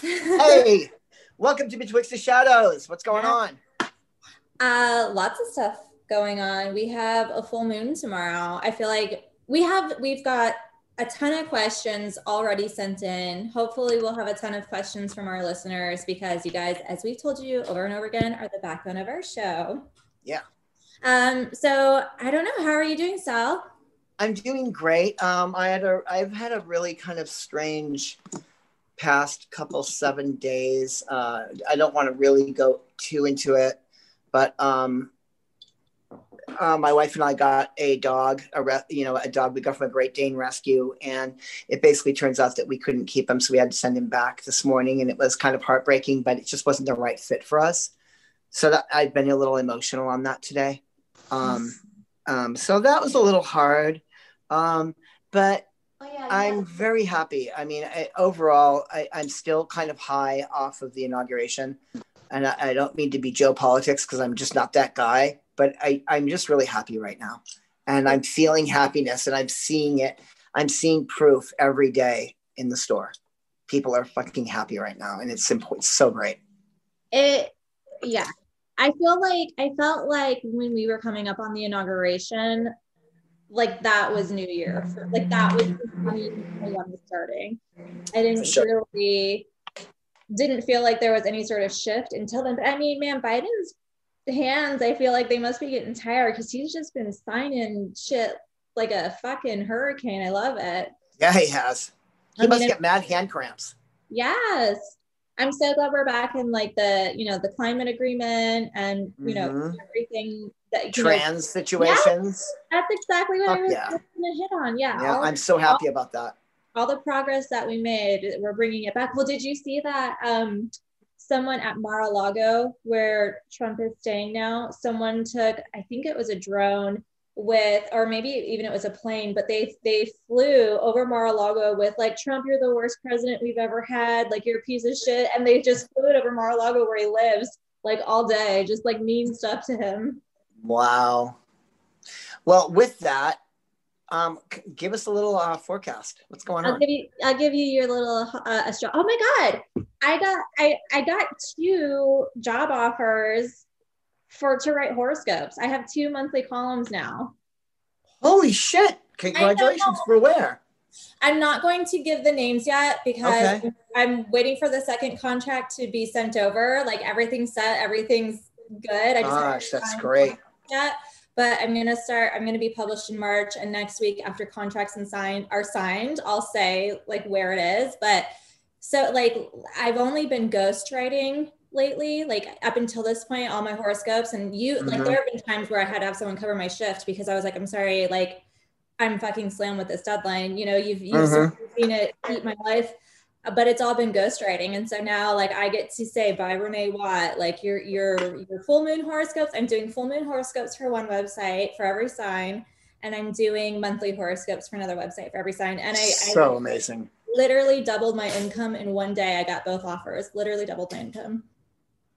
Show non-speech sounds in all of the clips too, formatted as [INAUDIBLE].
hey, welcome to Betwixt the Shadows. What's going on? Uh, lots of stuff going on. We have a full moon tomorrow. I feel like we have we've got a ton of questions already sent in. Hopefully, we'll have a ton of questions from our listeners because you guys, as we've told you over and over again, are the backbone of our show. Yeah. Um, so I don't know. How are you doing, Sal? I'm doing great. Um, I had a I've had a really kind of strange past couple seven days. Uh, I don't want to really go too into it, but um, uh, my wife and I got a dog, a re- you know, a dog we got from a Great Dane rescue, and it basically turns out that we couldn't keep him, so we had to send him back this morning, and it was kind of heartbreaking, but it just wasn't the right fit for us. So that I've been a little emotional on that today. Um, um, so that was a little hard, um, but oh, yeah, I'm very happy. I mean, I, overall, I, I'm still kind of high off of the inauguration, and I, I don't mean to be Joe politics because I'm just not that guy but I, I'm just really happy right now. And I'm feeling happiness and I'm seeing it. I'm seeing proof every day in the store. People are fucking happy right now. And it's simple. It's so great. It, yeah. I feel like, I felt like when we were coming up on the inauguration, like that was New Year. Like that was when was starting. I didn't sure. really didn't feel like there was any sort of shift until then. But I mean, man, Biden's hands, I feel like they must be getting tired because he's just been signing shit like a fucking hurricane. I love it. Yeah, he has. He I must mean, get mad hand cramps. Yes. I'm so glad we're back in like the, you know, the climate agreement and, you know, mm-hmm. everything that trans know, situations. that's exactly what I was yeah. going to hit on. Yeah. Yeah. I'm so happy all, about that. All the progress that we made, we're bringing it back. Well, did you see that? Um, someone at Mar-a-Lago, where Trump is staying now, someone took, I think it was a drone with, or maybe even it was a plane, but they they flew over Mar-a-Lago with like Trump, you're the worst president we've ever had, like you're a piece of shit, and they just flew it over Mar-a-Lago where he lives, like all day, just like mean stuff to him. Wow. Well, with that, um, give us a little uh, forecast. What's going I'll on? Give you, I'll give you your little uh, astro- Oh my god, I got I I got two job offers for to write horoscopes. I have two monthly columns now. Holy shit! Congratulations for where? I'm not going to give the names yet because okay. I'm waiting for the second contract to be sent over. Like everything's set, everything's good. I just Gosh, that's great. Yet but I'm gonna start. I'm gonna be published in March, and next week after contracts and signed are signed, I'll say like where it is. But so like I've only been ghostwriting lately, like up until this point, all my horoscopes, and you mm-hmm. like there have been times where I had to have someone cover my shift because I was like, I'm sorry, like I'm fucking slammed with this deadline. You know, you've you've mm-hmm. seen it eat my life but it's all been ghostwriting. And so now like I get to say by Renee Watt, like your your your full moon horoscopes. I'm doing full moon horoscopes for one website for every sign. And I'm doing monthly horoscopes for another website for every sign. And I so I amazing. Literally doubled my income in one day. I got both offers. Literally doubled my income.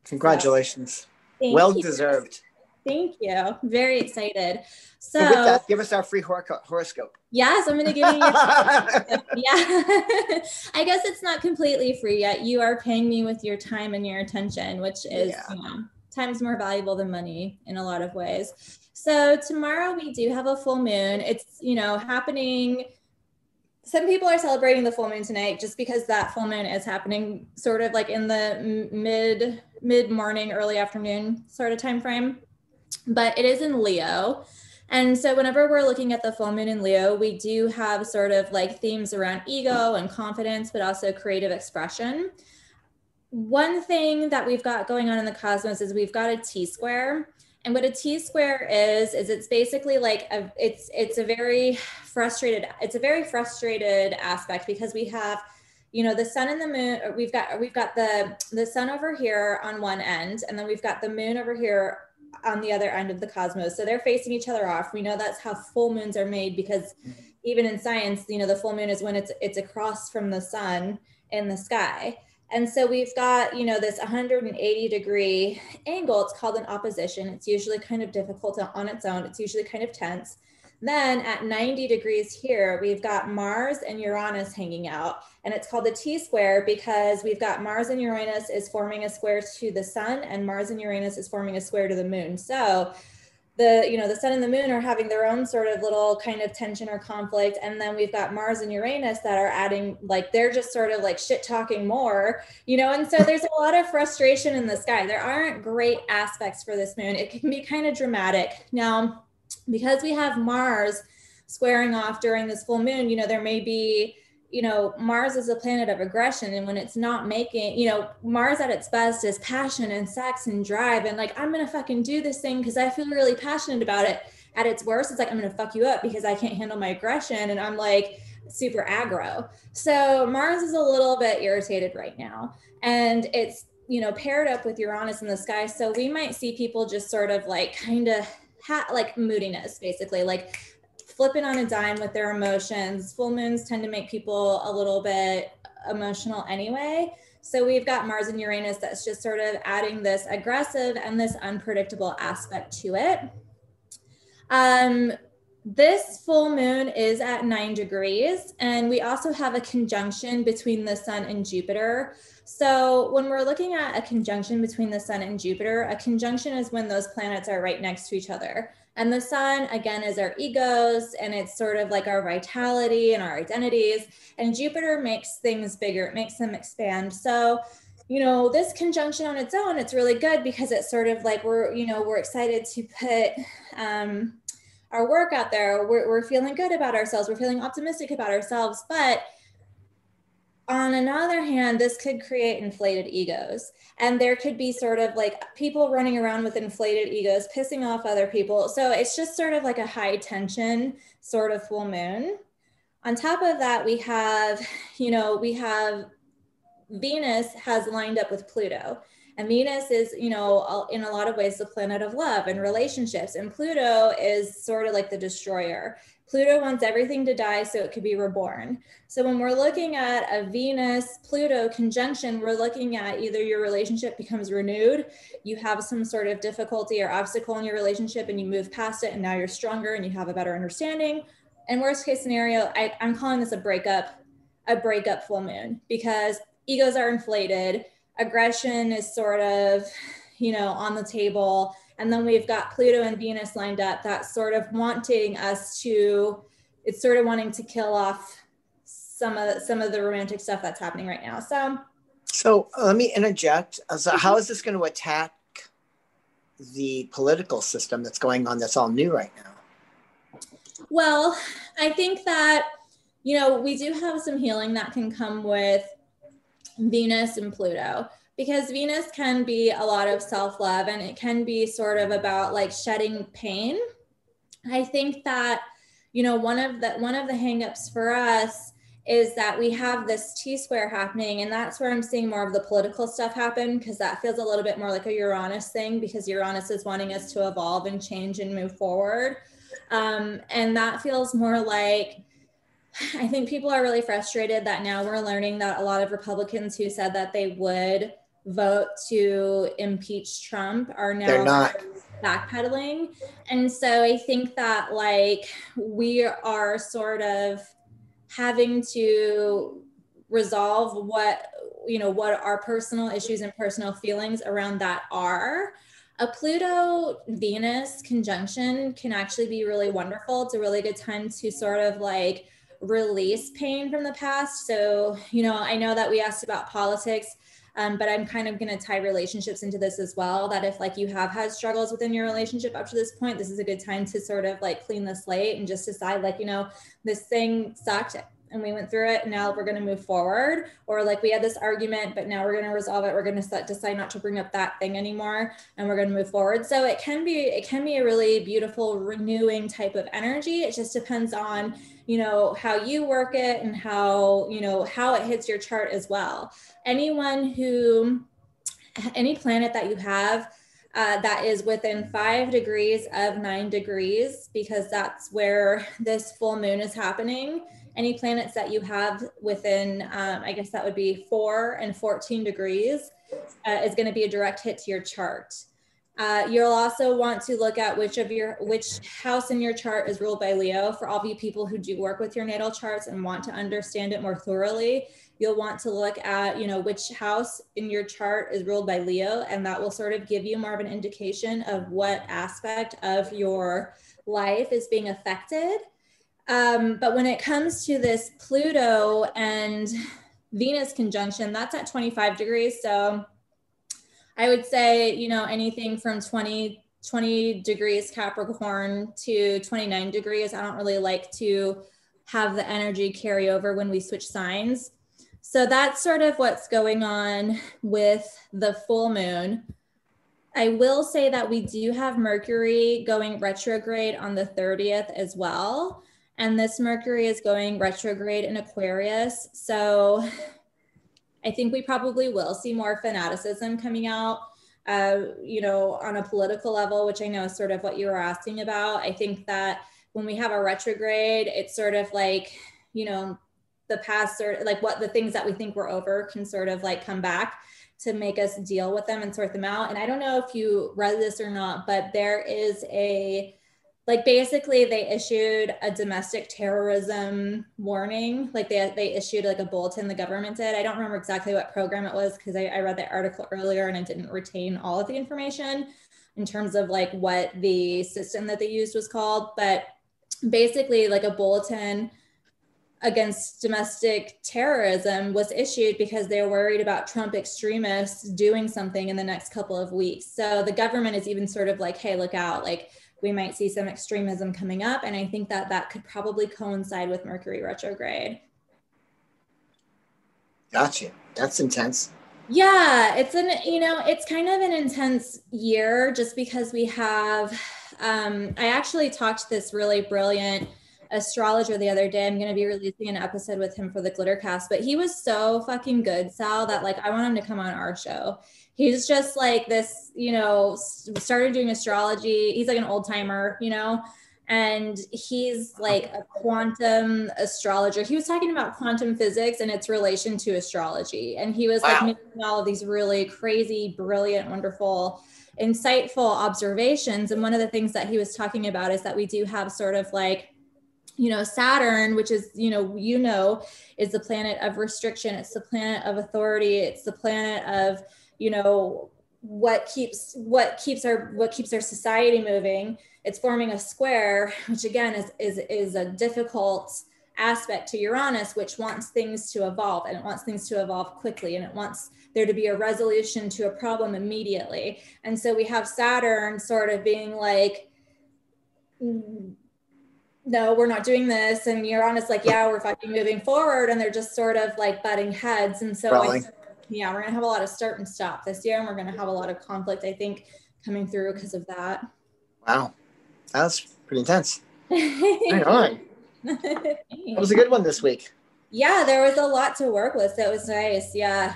Congratulations. So, well you. deserved. Thank you. Very excited. So, that, give us our free hor- horoscope. Yes, I'm going to give you. [LAUGHS] Yeah, [LAUGHS] I guess it's not completely free yet. You are paying me with your time and your attention, which is yeah. you know time's more valuable than money in a lot of ways. So tomorrow we do have a full moon. It's you know happening. Some people are celebrating the full moon tonight just because that full moon is happening sort of like in the mid mid morning, early afternoon sort of time frame but it is in Leo. And so, whenever we're looking at the full moon in Leo, we do have sort of like themes around ego and confidence, but also creative expression. One thing that we've got going on in the cosmos is we've got a T square. And what a T square is is it's basically like a it's it's a very frustrated it's a very frustrated aspect because we have you know the sun and the moon we've got we've got the the sun over here on one end and then we've got the moon over here on the other end of the cosmos. So they're facing each other off. We know that's how full moons are made because even in science, you know, the full moon is when it's it's across from the sun in the sky. And so we've got, you know, this 180 degree angle. It's called an opposition. It's usually kind of difficult on its own. It's usually kind of tense. Then at 90 degrees here, we've got Mars and Uranus hanging out. And it's called the T square because we've got Mars and Uranus is forming a square to the sun and Mars and Uranus is forming a square to the moon. So the you know the sun and the moon are having their own sort of little kind of tension or conflict. And then we've got mars and uranus that are adding like they're just sort of like shit talking more you know? And so there's a lot of frustration in the sky. There aren't great aspects for this moon. It can be kind of dramatic. Now because we have mars squaring off during this full moon you know there may be you know, Mars is a planet of aggression. And when it's not making, you know, Mars at its best is passion and sex and drive. And like, I'm going to fucking do this thing because I feel really passionate about it. At its worst, it's like, I'm going to fuck you up because I can't handle my aggression. And I'm like super aggro. So Mars is a little bit irritated right now. And it's, you know, paired up with Uranus in the sky. So we might see people just sort of like kind of ha- like moodiness, basically. Like flipping on a dime with their emotions. Full moons tend to make people a little bit emotional anyway. So we've got Mars and Uranus that's just sort of adding this aggressive and this unpredictable aspect to it. Um, this full moon is at nine degrees, and we also have a conjunction between the sun and Jupiter. So, when we're looking at a conjunction between the sun and Jupiter, a conjunction is when those planets are right next to each other. And the sun, again, is our egos and it's sort of like our vitality and our identities. And Jupiter makes things bigger, it makes them expand. So, you know, this conjunction on its own, it's really good because it's sort of like we're, you know, we're excited to put um, our work out there. We're, we're feeling good about ourselves. We're feeling optimistic about ourselves. But on another hand, this could create inflated egos. And there could be sort of like people running around with inflated egos, pissing off other people. So it's just sort of like a high tension sort of full moon. On top of that, we have, you know, we have Venus has lined up with Pluto. And Venus is, you know, in a lot of ways the planet of love and relationships. And Pluto is sort of like the destroyer. Pluto wants everything to die so it could be reborn. So when we're looking at a Venus Pluto conjunction, we're looking at either your relationship becomes renewed, you have some sort of difficulty or obstacle in your relationship and you move past it and now you're stronger and you have a better understanding. And worst case scenario, I, I'm calling this a breakup, a breakup full moon because egos are inflated, aggression is sort of, you know, on the table and then we've got Pluto and Venus lined up that's sort of wanting us to, it's sort of wanting to kill off some of some of the romantic stuff that's happening right now. So so uh, let me interject. Uh, so how is this going to attack the political system that's going on that's all new right now? Well, I think that you know, we do have some healing that can come with Venus and Pluto because Venus can be a lot of self love and it can be sort of about like shedding pain. I think that you know one of the one of the hangups for us is that we have this T square happening, and that's where I'm seeing more of the political stuff happen because that feels a little bit more like a Uranus thing because Uranus is wanting us to evolve and change and move forward. Um, and that feels more like I think people are really frustrated that now we're learning that a lot of Republicans who said that they would vote to impeach Trump are now They're not. backpedaling. And so I think that like we are sort of having to resolve what you know what our personal issues and personal feelings around that are a Pluto Venus conjunction can actually be really wonderful. It's a really good time to sort of like release pain from the past. So, you know, I know that we asked about politics. Um, but I'm kind of going to tie relationships into this as well. That if like you have had struggles within your relationship up to this point, this is a good time to sort of like clean the slate and just decide like, you know, this thing sucked and we went through it now we're going to move forward or like we had this argument but now we're going to resolve it we're going to decide not to bring up that thing anymore and we're going to move forward so it can be it can be a really beautiful renewing type of energy it just depends on you know how you work it and how you know how it hits your chart as well anyone who any planet that you have uh, that is within five degrees of nine degrees because that's where this full moon is happening any planets that you have within, um, I guess that would be four and 14 degrees, uh, is going to be a direct hit to your chart. Uh, you'll also want to look at which of your which house in your chart is ruled by Leo. For all of you people who do work with your natal charts and want to understand it more thoroughly, you'll want to look at you know which house in your chart is ruled by Leo, and that will sort of give you more of an indication of what aspect of your life is being affected. Um, but when it comes to this Pluto and Venus conjunction, that's at 25 degrees. So I would say, you know, anything from 20, 20 degrees Capricorn to 29 degrees. I don't really like to have the energy carry over when we switch signs. So that's sort of what's going on with the full moon. I will say that we do have Mercury going retrograde on the 30th as well. And this Mercury is going retrograde in Aquarius. So I think we probably will see more fanaticism coming out, uh, you know, on a political level, which I know is sort of what you were asking about. I think that when we have a retrograde, it's sort of like, you know, the past sort of like what the things that we think were over can sort of like come back to make us deal with them and sort them out. And I don't know if you read this or not, but there is a like basically they issued a domestic terrorism warning like they, they issued like a bulletin the government did i don't remember exactly what program it was because I, I read the article earlier and i didn't retain all of the information in terms of like what the system that they used was called but basically like a bulletin against domestic terrorism was issued because they were worried about Trump extremists doing something in the next couple of weeks. So the government is even sort of like, hey, look out. Like we might see some extremism coming up. And I think that that could probably coincide with Mercury retrograde. Gotcha. That's intense. Yeah, it's an, you know, it's kind of an intense year just because we have, um, I actually talked to this really brilliant astrologer the other day. I'm going to be releasing an episode with him for the Glittercast, but he was so fucking good, Sal, that like I want him to come on our show he's just like this, you know, started doing astrology. He's like an old timer, you know, and he's like a quantum astrologer. He was talking about quantum physics and its relation to astrology. And he was wow. like making all of these really crazy, brilliant, wonderful, insightful observations. And one of the things that he was talking about is that we do have sort of like, you know saturn which is you know you know is the planet of restriction it's the planet of authority it's the planet of you know what keeps what keeps our what keeps our society moving it's forming a square which again is is is a difficult aspect to uranus which wants things to evolve and it wants things to evolve quickly and it wants there to be a resolution to a problem immediately and so we have saturn sort of being like mm, no, we're not doing this. And Uranus like, yeah, we're fucking moving forward. And they're just sort of like butting heads. And so I, yeah, we're gonna have a lot of start and stop this year, and we're gonna have a lot of conflict, I think, coming through because of that. Wow, that's pretty intense. Hang [LAUGHS] on. [LAUGHS] It was a good one this week. Yeah, there was a lot to work with. So it was nice. Yeah.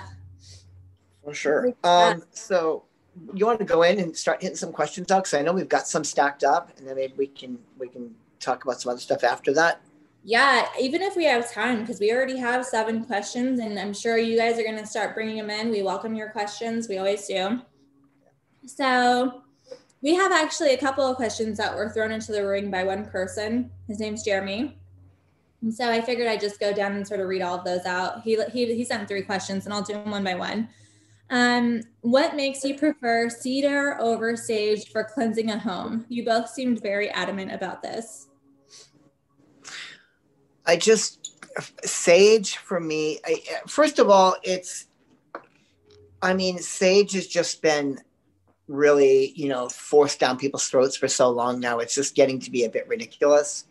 For sure. Um, so you want to go in and start hitting some questions out because I know we've got some stacked up, and then maybe we can we can talk about some other stuff after that yeah, even if we have time, because we already have seven questions, and I'm sure you guys are going to start bringing them in. We welcome your questions. We always do. So we have actually a couple of questions that were thrown into the ring by one person. His name's Jeremy. And so I figured I'd just go down and sort of read all of those out. He, he, he sent three questions, and I'll do them one by one. Um, what makes you prefer cedar over sage for cleansing a home? You both seemed very adamant about this. I just sage for me. I, first of all, it's. I mean, sage has just been really, you know, forced down people's throats for so long now. It's just getting to be a bit ridiculous.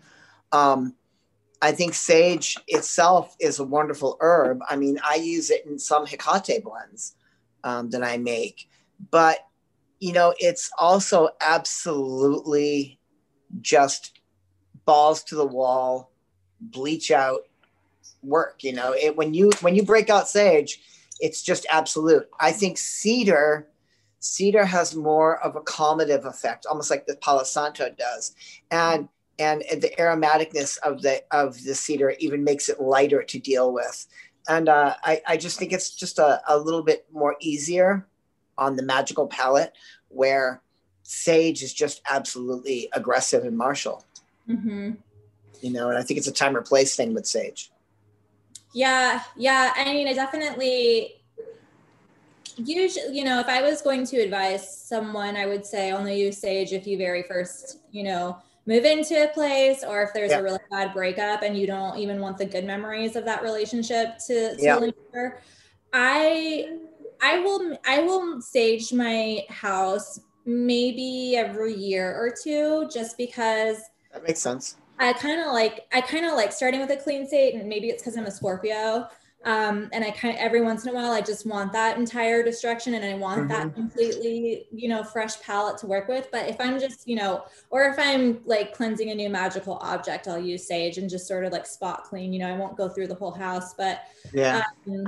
Um, I think sage itself is a wonderful herb. I mean, I use it in some Hecate blends um, that I make, but you know, it's also absolutely just balls to the wall bleach out work. You know, it, when you when you break out sage, it's just absolute. I think cedar cedar has more of a calmative effect, almost like the Palo Santo does, and and the aromaticness of the of the cedar even makes it lighter to deal with. And uh, I, I just think it's just a, a little bit more easier on the magical palette where sage is just absolutely aggressive and martial. Mm-hmm. You know, and I think it's a time or place thing with sage. Yeah, yeah. I mean, I definitely usually, you know, if I was going to advise someone, I would say only use sage if you very first, you know, move into a place or if there's yeah. a really bad breakup and you don't even want the good memories of that relationship to, to yeah. linger. I I will I will sage my house maybe every year or two just because that makes sense. I kind of like I kind of like starting with a clean slate and maybe it's because I'm a Scorpio. Um, and I kind of every once in a while I just want that entire destruction and I want mm-hmm. that completely, you know, fresh palette to work with. But if I'm just, you know, or if I'm like cleansing a new magical object, I'll use sage and just sort of like spot clean. You know, I won't go through the whole house, but yeah. Um,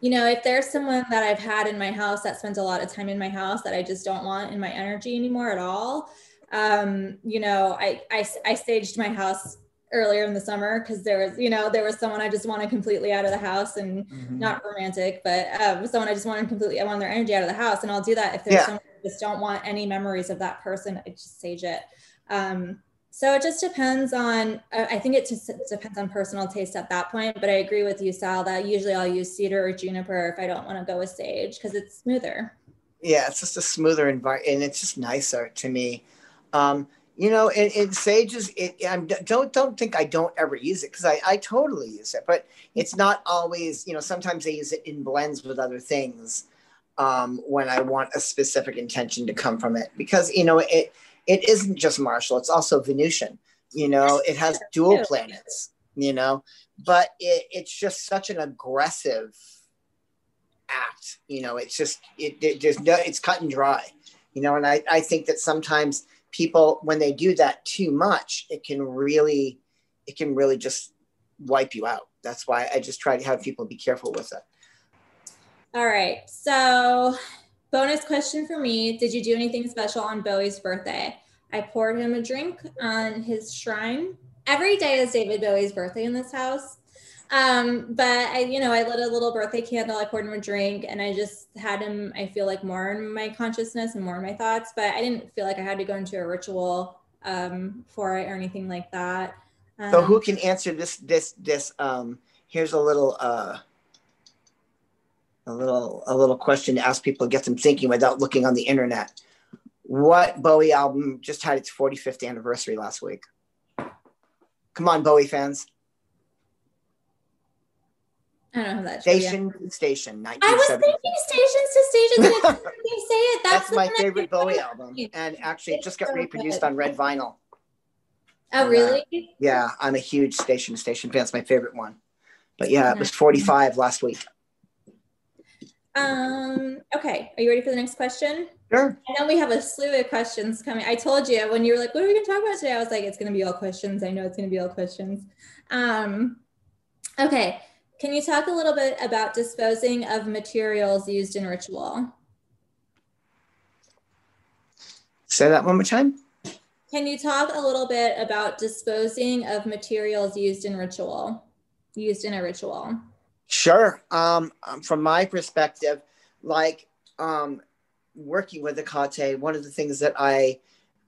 you know, if there's someone that I've had in my house that spends a lot of time in my house that I just don't want in my energy anymore at all, um, you know, I, I, I staged my house earlier in the summer because there was, you know, there was someone I just wanted completely out of the house and mm-hmm. not romantic, but um, someone I just wanted completely, I want their energy out of the house. And I'll do that if there's yeah. someone I just don't want any memories of that person, I just sage it. Um, so it just depends on, I think it just depends on personal taste at that point. But I agree with you, Sal, that usually I'll use cedar or juniper if I don't want to go with sage because it's smoother. Yeah, it's just a smoother environment and it's just nicer to me. Um, you know, and, and sage is, it, I don't, don't think I don't ever use it because I, I totally use it, but it's not always, you know, sometimes I use it in blends with other things um, when I want a specific intention to come from it because, you know, it, it isn't just martial it's also venusian you know it has dual planets you know but it, it's just such an aggressive act you know it's just it, it just no it's cut and dry you know and I, I think that sometimes people when they do that too much it can really it can really just wipe you out that's why i just try to have people be careful with it all right so Bonus question for me Did you do anything special on Bowie's birthday? I poured him a drink on his shrine. Every day is David Bowie's birthday in this house. Um, but I, you know, I lit a little birthday candle, I poured him a drink, and I just had him, I feel like more in my consciousness and more in my thoughts. But I didn't feel like I had to go into a ritual um, for it or anything like that. Um, so who can answer this this this um here's a little uh a little a little question to ask people to get them thinking without looking on the internet. What Bowie album just had its 45th anniversary last week? Come on, Bowie fans. I don't know that. Station to Station. I was thinking Stations to Stations. I [LAUGHS] say it. That's, That's my favorite Bowie album, and actually, it just got reproduced on red vinyl. Oh, uh, really? Uh, yeah, I'm a huge Station to Station fan. It's my favorite one. But yeah, it was 45 last week. Um, okay, are you ready for the next question? Sure. And then we have a slew of questions coming. I told you when you were like, what are we going to talk about today? I was like, it's going to be all questions. I know it's going to be all questions. Um, okay, can you talk a little bit about disposing of materials used in ritual? Say that one more time. Can you talk a little bit about disposing of materials used in ritual, used in a ritual? Sure. Um, um, from my perspective, like um, working with Hecate, one of the things that I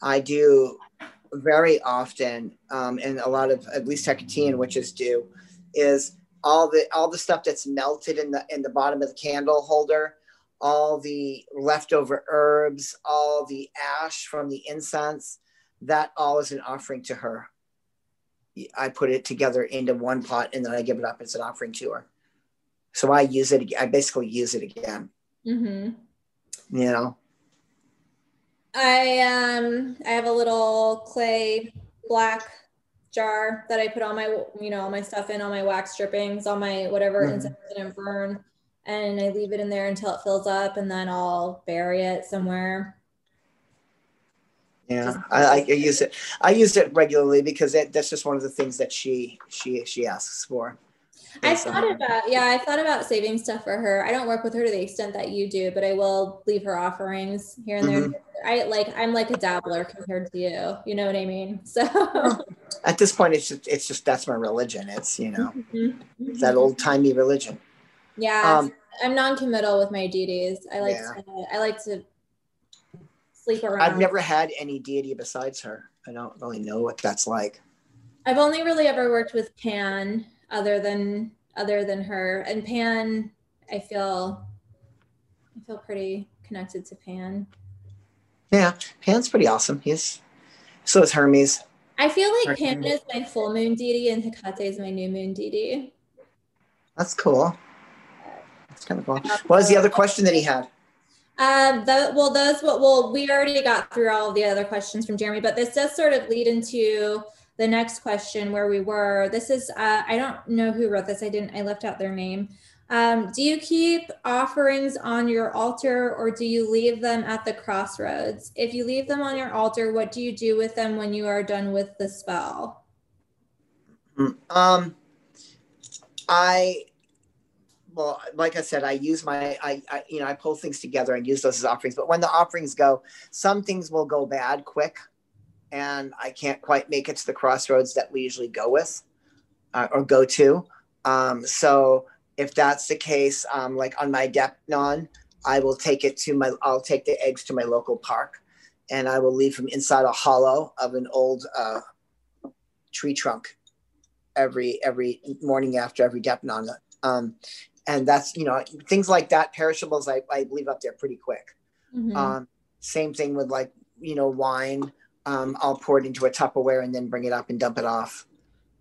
I do very often, um, and a lot of at least Hecatean witches do, is all the all the stuff that's melted in the in the bottom of the candle holder, all the leftover herbs, all the ash from the incense, that all is an offering to her. I put it together into one pot and then I give it up as an offering to her. So I use it. I basically use it again. Mm-hmm. You know. I um I have a little clay black jar that I put all my you know all my stuff in, all my wax strippings, all my whatever mm-hmm. incense and burn, and I leave it in there until it fills up, and then I'll bury it somewhere. Yeah, I, I, use it. I use it regularly because it, that's just one of the things that she she she asks for. I thought about yeah, I thought about saving stuff for her. I don't work with her to the extent that you do, but I will leave her offerings here and there. Mm-hmm. I like I'm like a dabbler compared to you. You know what I mean? [LAUGHS] So [LAUGHS] at this point, it's just it's just that's my religion. It's you know mm-hmm. that old timey religion. Yeah, um, I'm non-committal with my duties. I like yeah. to I like to sleep around. I've never had any deity besides her. I don't really know what that's like. I've only really ever worked with Pan other than other than her. And Pan, I feel I feel pretty connected to Pan. Yeah, Pan's pretty awesome. He's so is Hermes. I feel like Pan is my full moon deity and Hecate is my new moon deity. That's cool. That's kind of cool. What was the other question that he had? Um, the, well, those, what well, we already got through all the other questions from Jeremy, but this does sort of lead into the next question where we were. This is, uh, I don't know who wrote this. I didn't, I left out their name. Um, do you keep offerings on your altar or do you leave them at the crossroads? If you leave them on your altar, what do you do with them when you are done with the spell? Um, I, well, like I said, I use my, I, I, you know, I pull things together and use those as offerings. But when the offerings go, some things will go bad quick, and I can't quite make it to the crossroads that we usually go with uh, or go to. Um, so if that's the case, um, like on my Deipnon, I will take it to my, I'll take the eggs to my local park and I will leave them inside a hollow of an old uh, tree trunk every every morning after every Deipnon. Um, and that's, you know, things like that, perishables, I, I leave up there pretty quick. Mm-hmm. Um, same thing with like, you know, wine. Um, I'll pour it into a Tupperware and then bring it up and dump it off.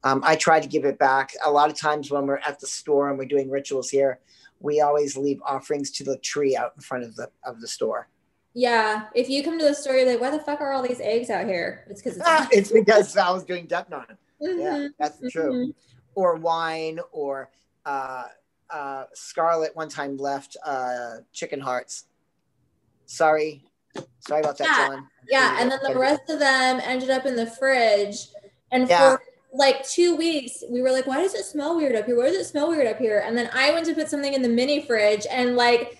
Um, I try to give it back. A lot of times when we're at the store and we're doing rituals here, we always leave offerings to the tree out in front of the of the store. Yeah, if you come to the store, you're like, "Why the fuck are all these eggs out here?" It's because it's, it's because I was doing Deipnon. Mm-hmm. Yeah, that's mm-hmm. true. Or wine, or uh, uh, Scarlett one time left uh, chicken hearts. Sorry, sorry about that, yeah. John. Yeah, and then the rest of them ended up in the fridge, and yeah. for like two weeks, we were like, why does it smell weird up here? Why does it smell weird up here? And then I went to put something in the mini fridge and like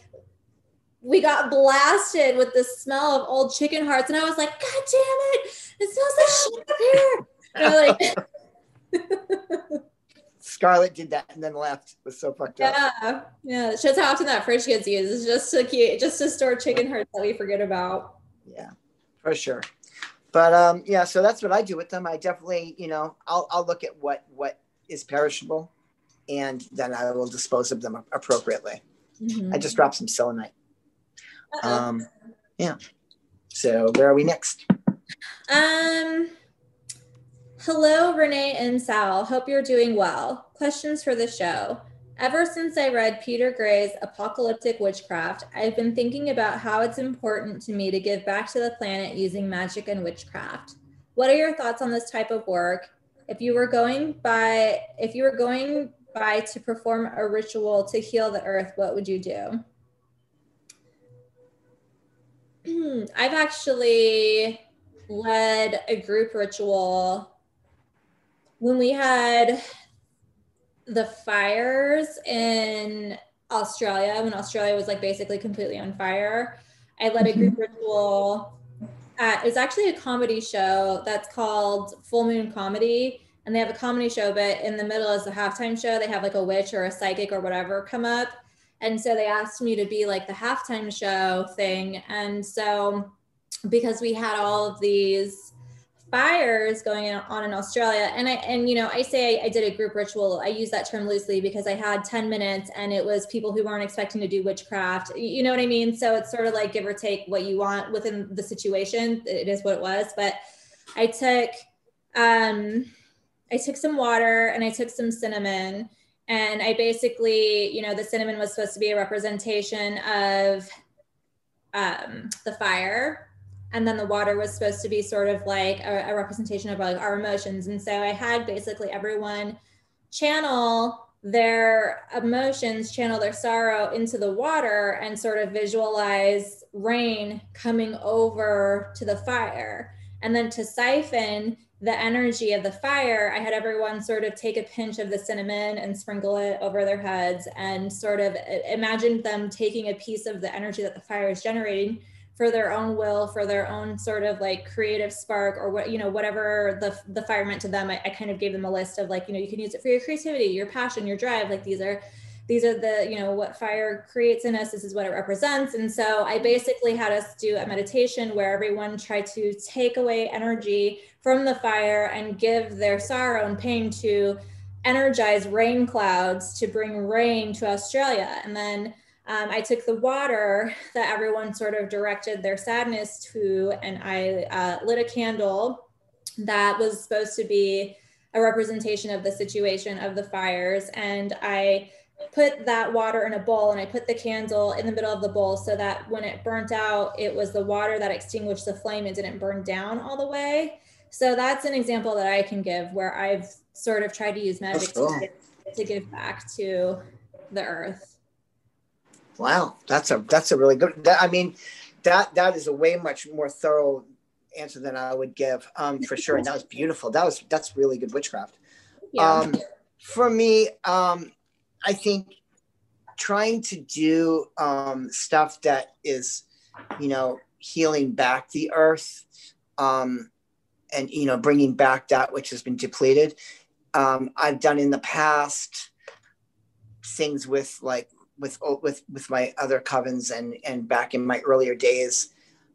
we got blasted with the smell of old chicken hearts. And I was like, God damn it, it smells like [LAUGHS] shit up here. like [LAUGHS] [LAUGHS] Scarlett did that and then left. It was so fucked up. Yeah. Yeah. Shows how often that fridge gets used. It's just to keep just to store chicken hearts that we forget about. Yeah, for sure but um, yeah, so that's what I do with them. I definitely, you know, I'll, I'll look at what what is perishable, and then I will dispose of them appropriately. Mm-hmm. I just dropped some selenite. Uh-oh. Um, yeah. So where are we next? Um. Hello, Renee and Sal. Hope you're doing well. Questions for the show. Ever since I read Peter Gray's Apocalyptic Witchcraft, I've been thinking about how it's important to me to give back to the planet using magic and witchcraft. What are your thoughts on this type of work? If you were going by if you were going by to perform a ritual to heal the earth, what would you do? [CLEARS THROAT] I've actually led a group ritual when we had the fires in Australia, when Australia was like basically completely on fire, I led a group mm-hmm. ritual. At, it's actually a comedy show that's called Full Moon Comedy. And they have a comedy show, but in the middle is the halftime show. They have like a witch or a psychic or whatever come up. And so they asked me to be like the halftime show thing. And so because we had all of these fires going on in Australia. And I and you know, I say I, I, did a group ritual. I use that term loosely because I had 10 minutes and it was people who weren't expecting to do witchcraft. You know what I mean? So it's sort of like give or take what you want within the situation. It is what it was. But I took um I took some water and I took some cinnamon. And I basically, you know, the cinnamon was supposed to be a representation of um, the fire and then the water was supposed to be sort of like a, a representation of like our emotions. And so i had basically everyone channel their emotions channel their sorrow into the water and sort of visualize rain coming over to the fire. And then to siphon the energy of the fire i had everyone sort of take a pinch of the cinnamon and sprinkle it over their heads and sort of imagine them taking a piece of the energy that the fire is generating for their own will, for their own sort of like creative spark or what, you know, whatever the, the fire meant to them. I, I kind of gave them a list of like, you know, you can use it for your creativity, your passion, your drive. Like these are these are the you know what fire creates in us this is what it represents and so i mm-hmm. basically had us do a meditation where everyone tried to take away energy from the fire and give their sorrow and pain to energize rain clouds to bring rain to australia and then um, I took the water that everyone sort of directed their sadness to, and I uh, lit a candle that was supposed to be a representation of the situation of the fires. And I put that water in a bowl and I put the candle in the middle of the bowl so that when it burnt out, it was the water that extinguished the flame and didn't burn down all the way. So that's an example that I can give where I've sort of tried to use magic cool. to, to give back to the earth. Wow, that's a that's a really good. That, I mean, that that is a way much more thorough answer than I would give um, for sure. And that was beautiful. That was that's really good witchcraft. Yeah. Um, for me, um, I think trying to do um, stuff that is, you know, healing back the earth, um, and you know, bringing back that which has been depleted. Um, I've done in the past things with like with with with my other covens and and back in my earlier days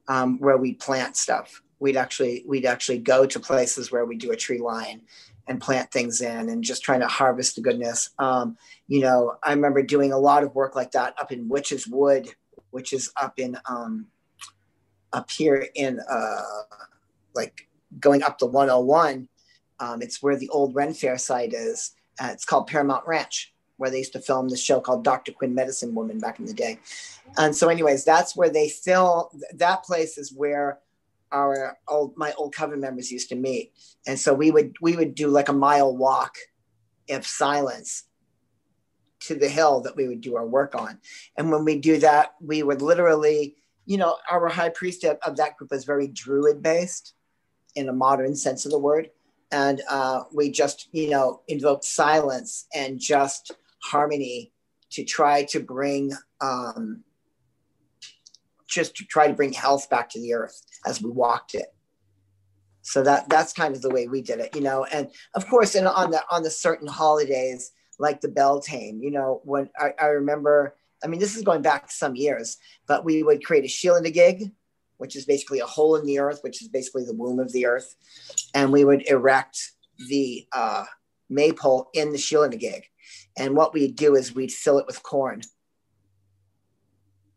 um, where we plant stuff. We'd actually we'd actually go to places where we do a tree line and plant things in and just trying to harvest the goodness. Um, you know, I remember doing a lot of work like that up in Witch's Wood, which is up in um, up here in uh, like going up the 101. Um, it's where the old Ren Fair site is. Uh, it's called Paramount Ranch where they used to film this show called Dr. Quinn Medicine Woman back in the day. And so, anyways, that's where they film. That place is where our old my old coven members used to meet. And so we would we would do like a mile walk of silence to the hill that we would do our work on. And when we do that, we would literally, you know, our high priest of, of that group was very druid based in a modern sense of the word. And uh, we just, you know, invoked silence and just harmony to try to bring um, just to try to bring health back to the earth as we walked it. So that that's kind of the way we did it you know and of course and on the on the certain holidays like the beltane you know when I, I remember i mean this is going back some years but we would create a shillinigig which is basically a hole in the earth which is basically the womb of the earth and we would erect the uh, maypole in the shillinigig and what we'd do is we'd fill it with corn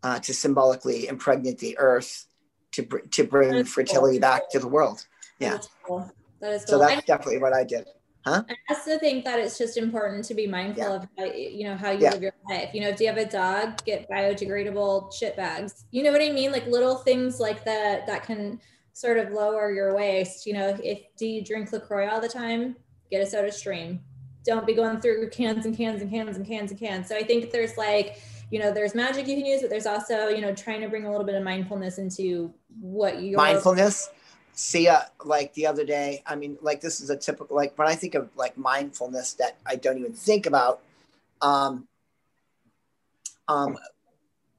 uh, to symbolically impregnate the earth to, br- to bring fertility cool. back to the world. Yeah. That is cool. That is cool. So that's definitely what I did. Huh? I also think that it's just important to be mindful yeah. of how, you know how you yeah. live your life. You know, if you have a dog, get biodegradable shit bags. You know what I mean? Like little things like that that can sort of lower your waste. You know, if do you drink LaCroix all the time? Get a soda stream don't be going through cans and cans and cans and cans and cans. So I think there's like, you know, there's magic you can use, but there's also, you know, trying to bring a little bit of mindfulness into what you mindfulness. See, uh, like the other day, I mean, like this is a typical, like when I think of like mindfulness that I don't even think about, um, um,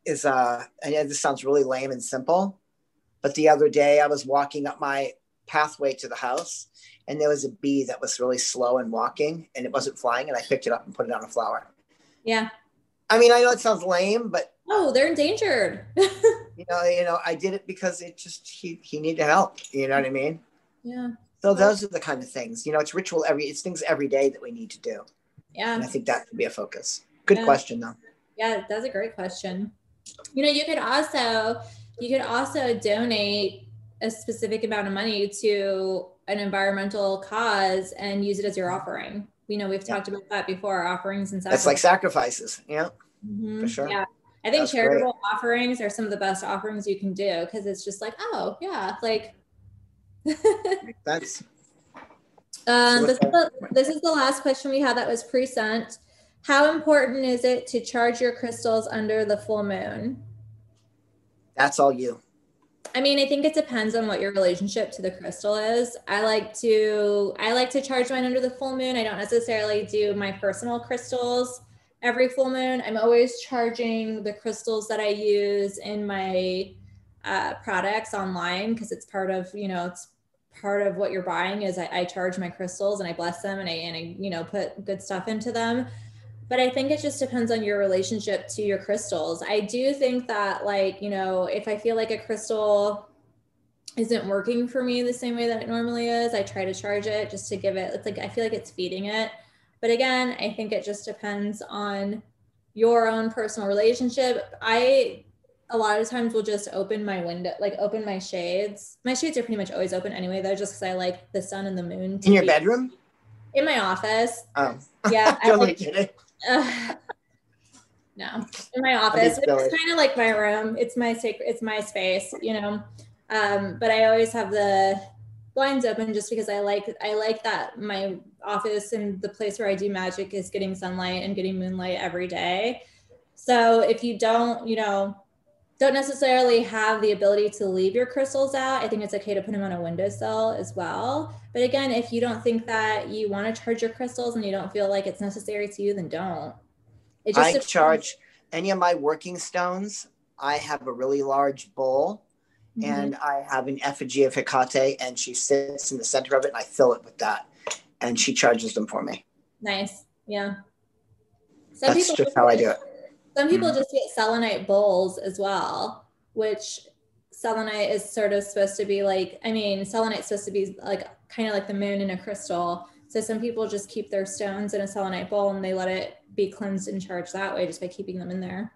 is uh, and this sounds really lame and simple, but the other day I was walking up my pathway to the house and there was a bee that was really slow and walking and it wasn't flying and I picked it up and put it on a flower. Yeah. I mean, I know it sounds lame, but oh, they're endangered. [LAUGHS] you know, you know, I did it because it just he he needed help. You know what I mean? Yeah. So those are the kind of things. You know, it's ritual every it's things every day that we need to do. Yeah. And I think that could be a focus. Good yeah. question though. Yeah, that's a great question. You know, you could also you could also donate a specific amount of money to an environmental cause and use it as your offering. We know we've talked about that before, offerings and sacrifices. That's like sacrifices. Yeah, mm-hmm. for sure. Yeah. I think That's charitable great. offerings are some of the best offerings you can do because it's just like, oh yeah, like [LAUGHS] that's um, this, is the, this is the last question we had that was pre-sent. How important is it to charge your crystals under the full moon? That's all you. I mean, I think it depends on what your relationship to the crystal is. I like to I like to charge mine under the full moon. I don't necessarily do my personal crystals every full moon. I'm always charging the crystals that I use in my uh, products online because it's part of you know it's part of what you're buying is I, I charge my crystals and I bless them and I and I you know put good stuff into them but I think it just depends on your relationship to your crystals. I do think that, like, you know, if I feel like a crystal isn't working for me the same way that it normally is, I try to charge it just to give it, it's like, I feel like it's feeding it. But again, I think it just depends on your own personal relationship. I, a lot of times will just open my window, like open my shades. My shades are pretty much always open anyway, though, just because I like the sun and the moon. In your bedroom? In my office. Oh. Yeah. [LAUGHS] totally like, kidding. Uh, [SIGHS] no, in my office. It's kind of like my room. It's my sacred. It's my space, you know. Um, but I always have the blinds open just because I like I like that my office and the place where I do magic is getting sunlight and getting moonlight every day. So if you don't, you know, don't necessarily have the ability to leave your crystals out, I think it's okay to put them on a windowsill as well. But again, if you don't think that you want to charge your crystals and you don't feel like it's necessary to you, then don't. It just I depends. charge any of my working stones. I have a really large bowl mm-hmm. and I have an effigy of Hecate and she sits in the center of it and I fill it with that and she charges them for me. Nice. Yeah. Some That's just how I do it. Some people mm-hmm. just get selenite bowls as well, which selenite is sort of supposed to be like, I mean, selenite's supposed to be like kind of like the moon in a crystal. So some people just keep their stones in a selenite bowl and they let it be cleansed and charged that way just by keeping them in there.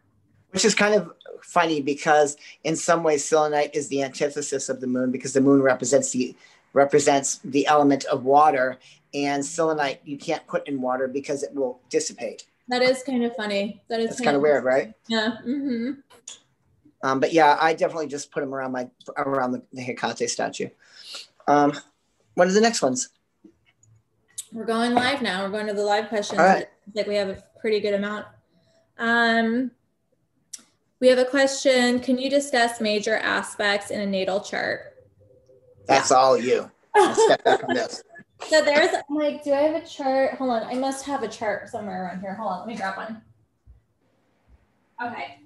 Which is kind of funny because in some ways selenite is the antithesis of the moon because the moon represents the represents the element of water and selenite you can't put in water because it will dissipate. That is kind of funny. That is kind, kind of weird, right? Yeah. Mm-hmm. Um, but yeah, I definitely just put them around my around the, the Hecate statue. Um, what are the next ones? We're going live now. We're going to the live questions. All right. Like we have a pretty good amount. Um, we have a question. Can you discuss major aspects in a natal chart? That's yeah. all you. step back on this. So there's like, do I have a chart? Hold on. I must have a chart somewhere around here. Hold on. Let me grab one. Okay.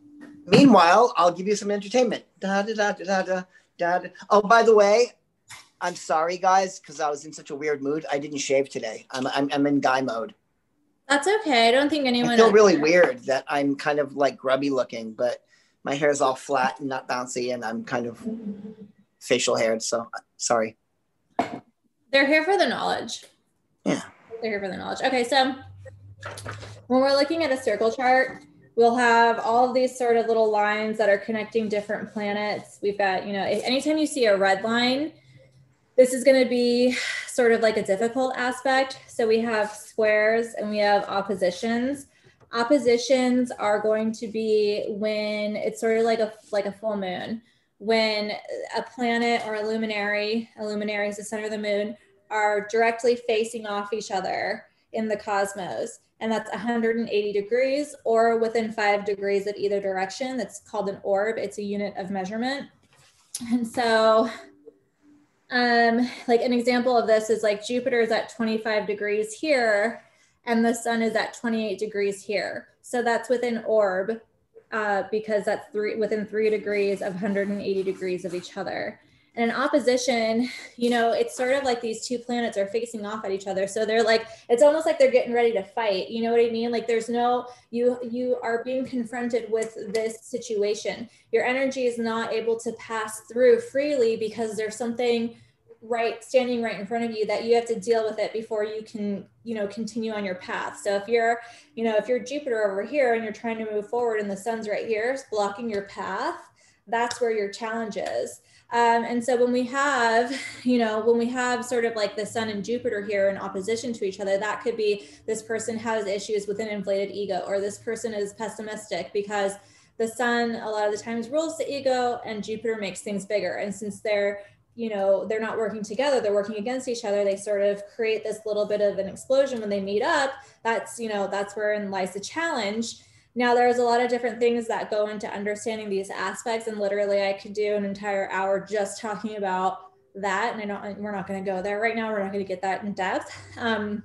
Meanwhile, I'll give you some entertainment. Da, da, da, da, da, da, da. Oh, by the way, I'm sorry, guys, because I was in such a weird mood. I didn't shave today. I'm, I'm, I'm in guy mode. That's okay. I don't think anyone. I feel really weird that I'm kind of like grubby looking, but my hair is all flat and not bouncy, and I'm kind of [LAUGHS] facial haired. So sorry. They're here for the knowledge. Yeah. They're here for the knowledge. Okay, so when we're looking at a circle chart, we'll have all of these sort of little lines that are connecting different planets. We've got, you know, anytime you see a red line, this is going to be sort of like a difficult aspect. So we have squares and we have oppositions. Oppositions are going to be when it's sort of like a like a full moon when a planet or a luminary, a luminary is the center of the moon, are directly facing off each other in the cosmos. And that's 180 degrees or within five degrees of either direction. That's called an orb. It's a unit of measurement. And so, um, like an example of this is like Jupiter is at 25 degrees here, and the sun is at 28 degrees here. So that's within orb uh, because that's three within three degrees of 180 degrees of each other. And in opposition, [SIGHS] you know, it's sort of like these two planets are facing off at each other. So they're like, it's almost like they're getting ready to fight. You know what I mean? Like there's no, you, you are being [LAUGHS] confronted with this situation. Your energy is not able to pass through freely because there's something right standing right in front of you that you have to deal with it before you can you know continue on your path so if you're you know if you're jupiter over here and you're trying to move forward and the sun's right here blocking your path that's where your challenge is. Um, and so when we have [LAUGHS] you know when we have sort of like the sun and jupiter here in opposition to each other that could be this person has issues with an inflated ego or this person is pessimistic because the sun a lot of the times rules the ego and jupiter makes things bigger. And since they're you know they're not working together they're working against each other they sort of create this little bit of an explosion when they meet up. That's you know that's wherein lies the challenge now there's a lot of different things that go into understanding these aspects and literally i could do an entire hour just [LAUGHS] talking about that and i don't we're not going to go there right now we're not going to get that in depth um,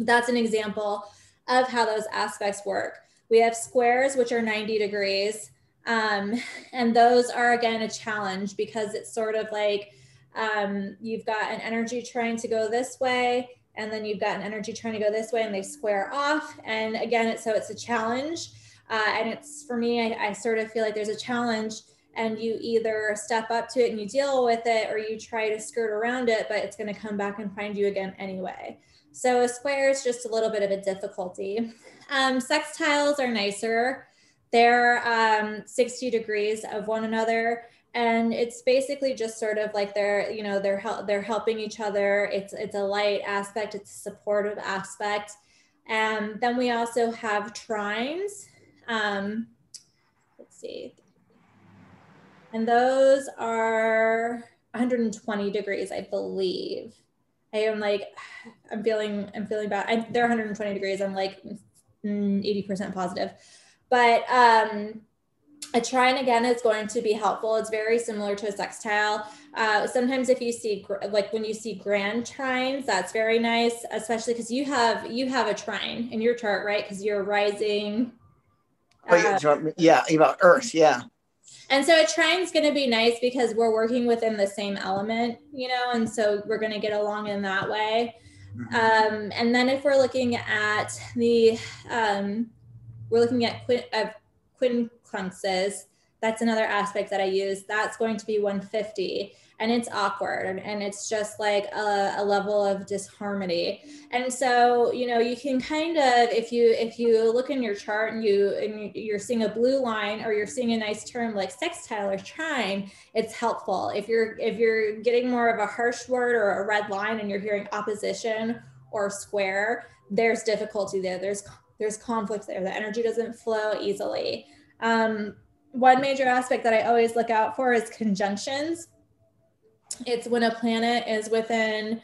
that's an example of how those aspects work we have squares which are 90 degrees um, and those are again a challenge because it's sort of like um, you've got an energy trying to go this way and then you've got an energy trying to go this way and they square off. And again, it's, so it's a challenge. Uh, and it's for me, I, I sort of feel like there's a challenge and you either step up to it and you deal with it or you try to skirt around it, but it's going to come back and find you again anyway. So a square is just a little bit of a difficulty. Um, sextiles are nicer. They're um, 60 degrees of one another and it's basically just sort of like they're you know they're hel- they're helping each other it's it's a light aspect it's a supportive aspect and then we also have trines um, let's see and those are 120 degrees i believe i am like i'm feeling i'm feeling bad I, they're 120 degrees i'm like 80% mm, positive but um a trine again is going to be helpful. It's very similar to a sextile. Uh, sometimes if you see like when you see grand trines, that's very nice, especially because you have you have a trine in your chart, right? Because you're rising. Uh, oh, yeah, about Earth, yeah. And so a trine is going to be nice because we're working within the same element, you know, and so we're going to get along in that way. Mm-hmm. Um, and then if we're looking at the, um, we're looking at quin, uh, quincunxes, that's another aspect that I use. That's going to be 150 and it's awkward and it's just like a, a, level of disharmony. And so you know you can kind of if you if you look in your chart and you and you're seeing a blue line or you're seeing a nice term like sextile or trine it's helpful. If you're if you're getting more of a harsh word or a red line and you're hearing opposition or square there's difficulty there. There's there's conflict there. The energy doesn't flow easily. Um, one major aspect that I always look out for is conjunctions. It's when a planet is within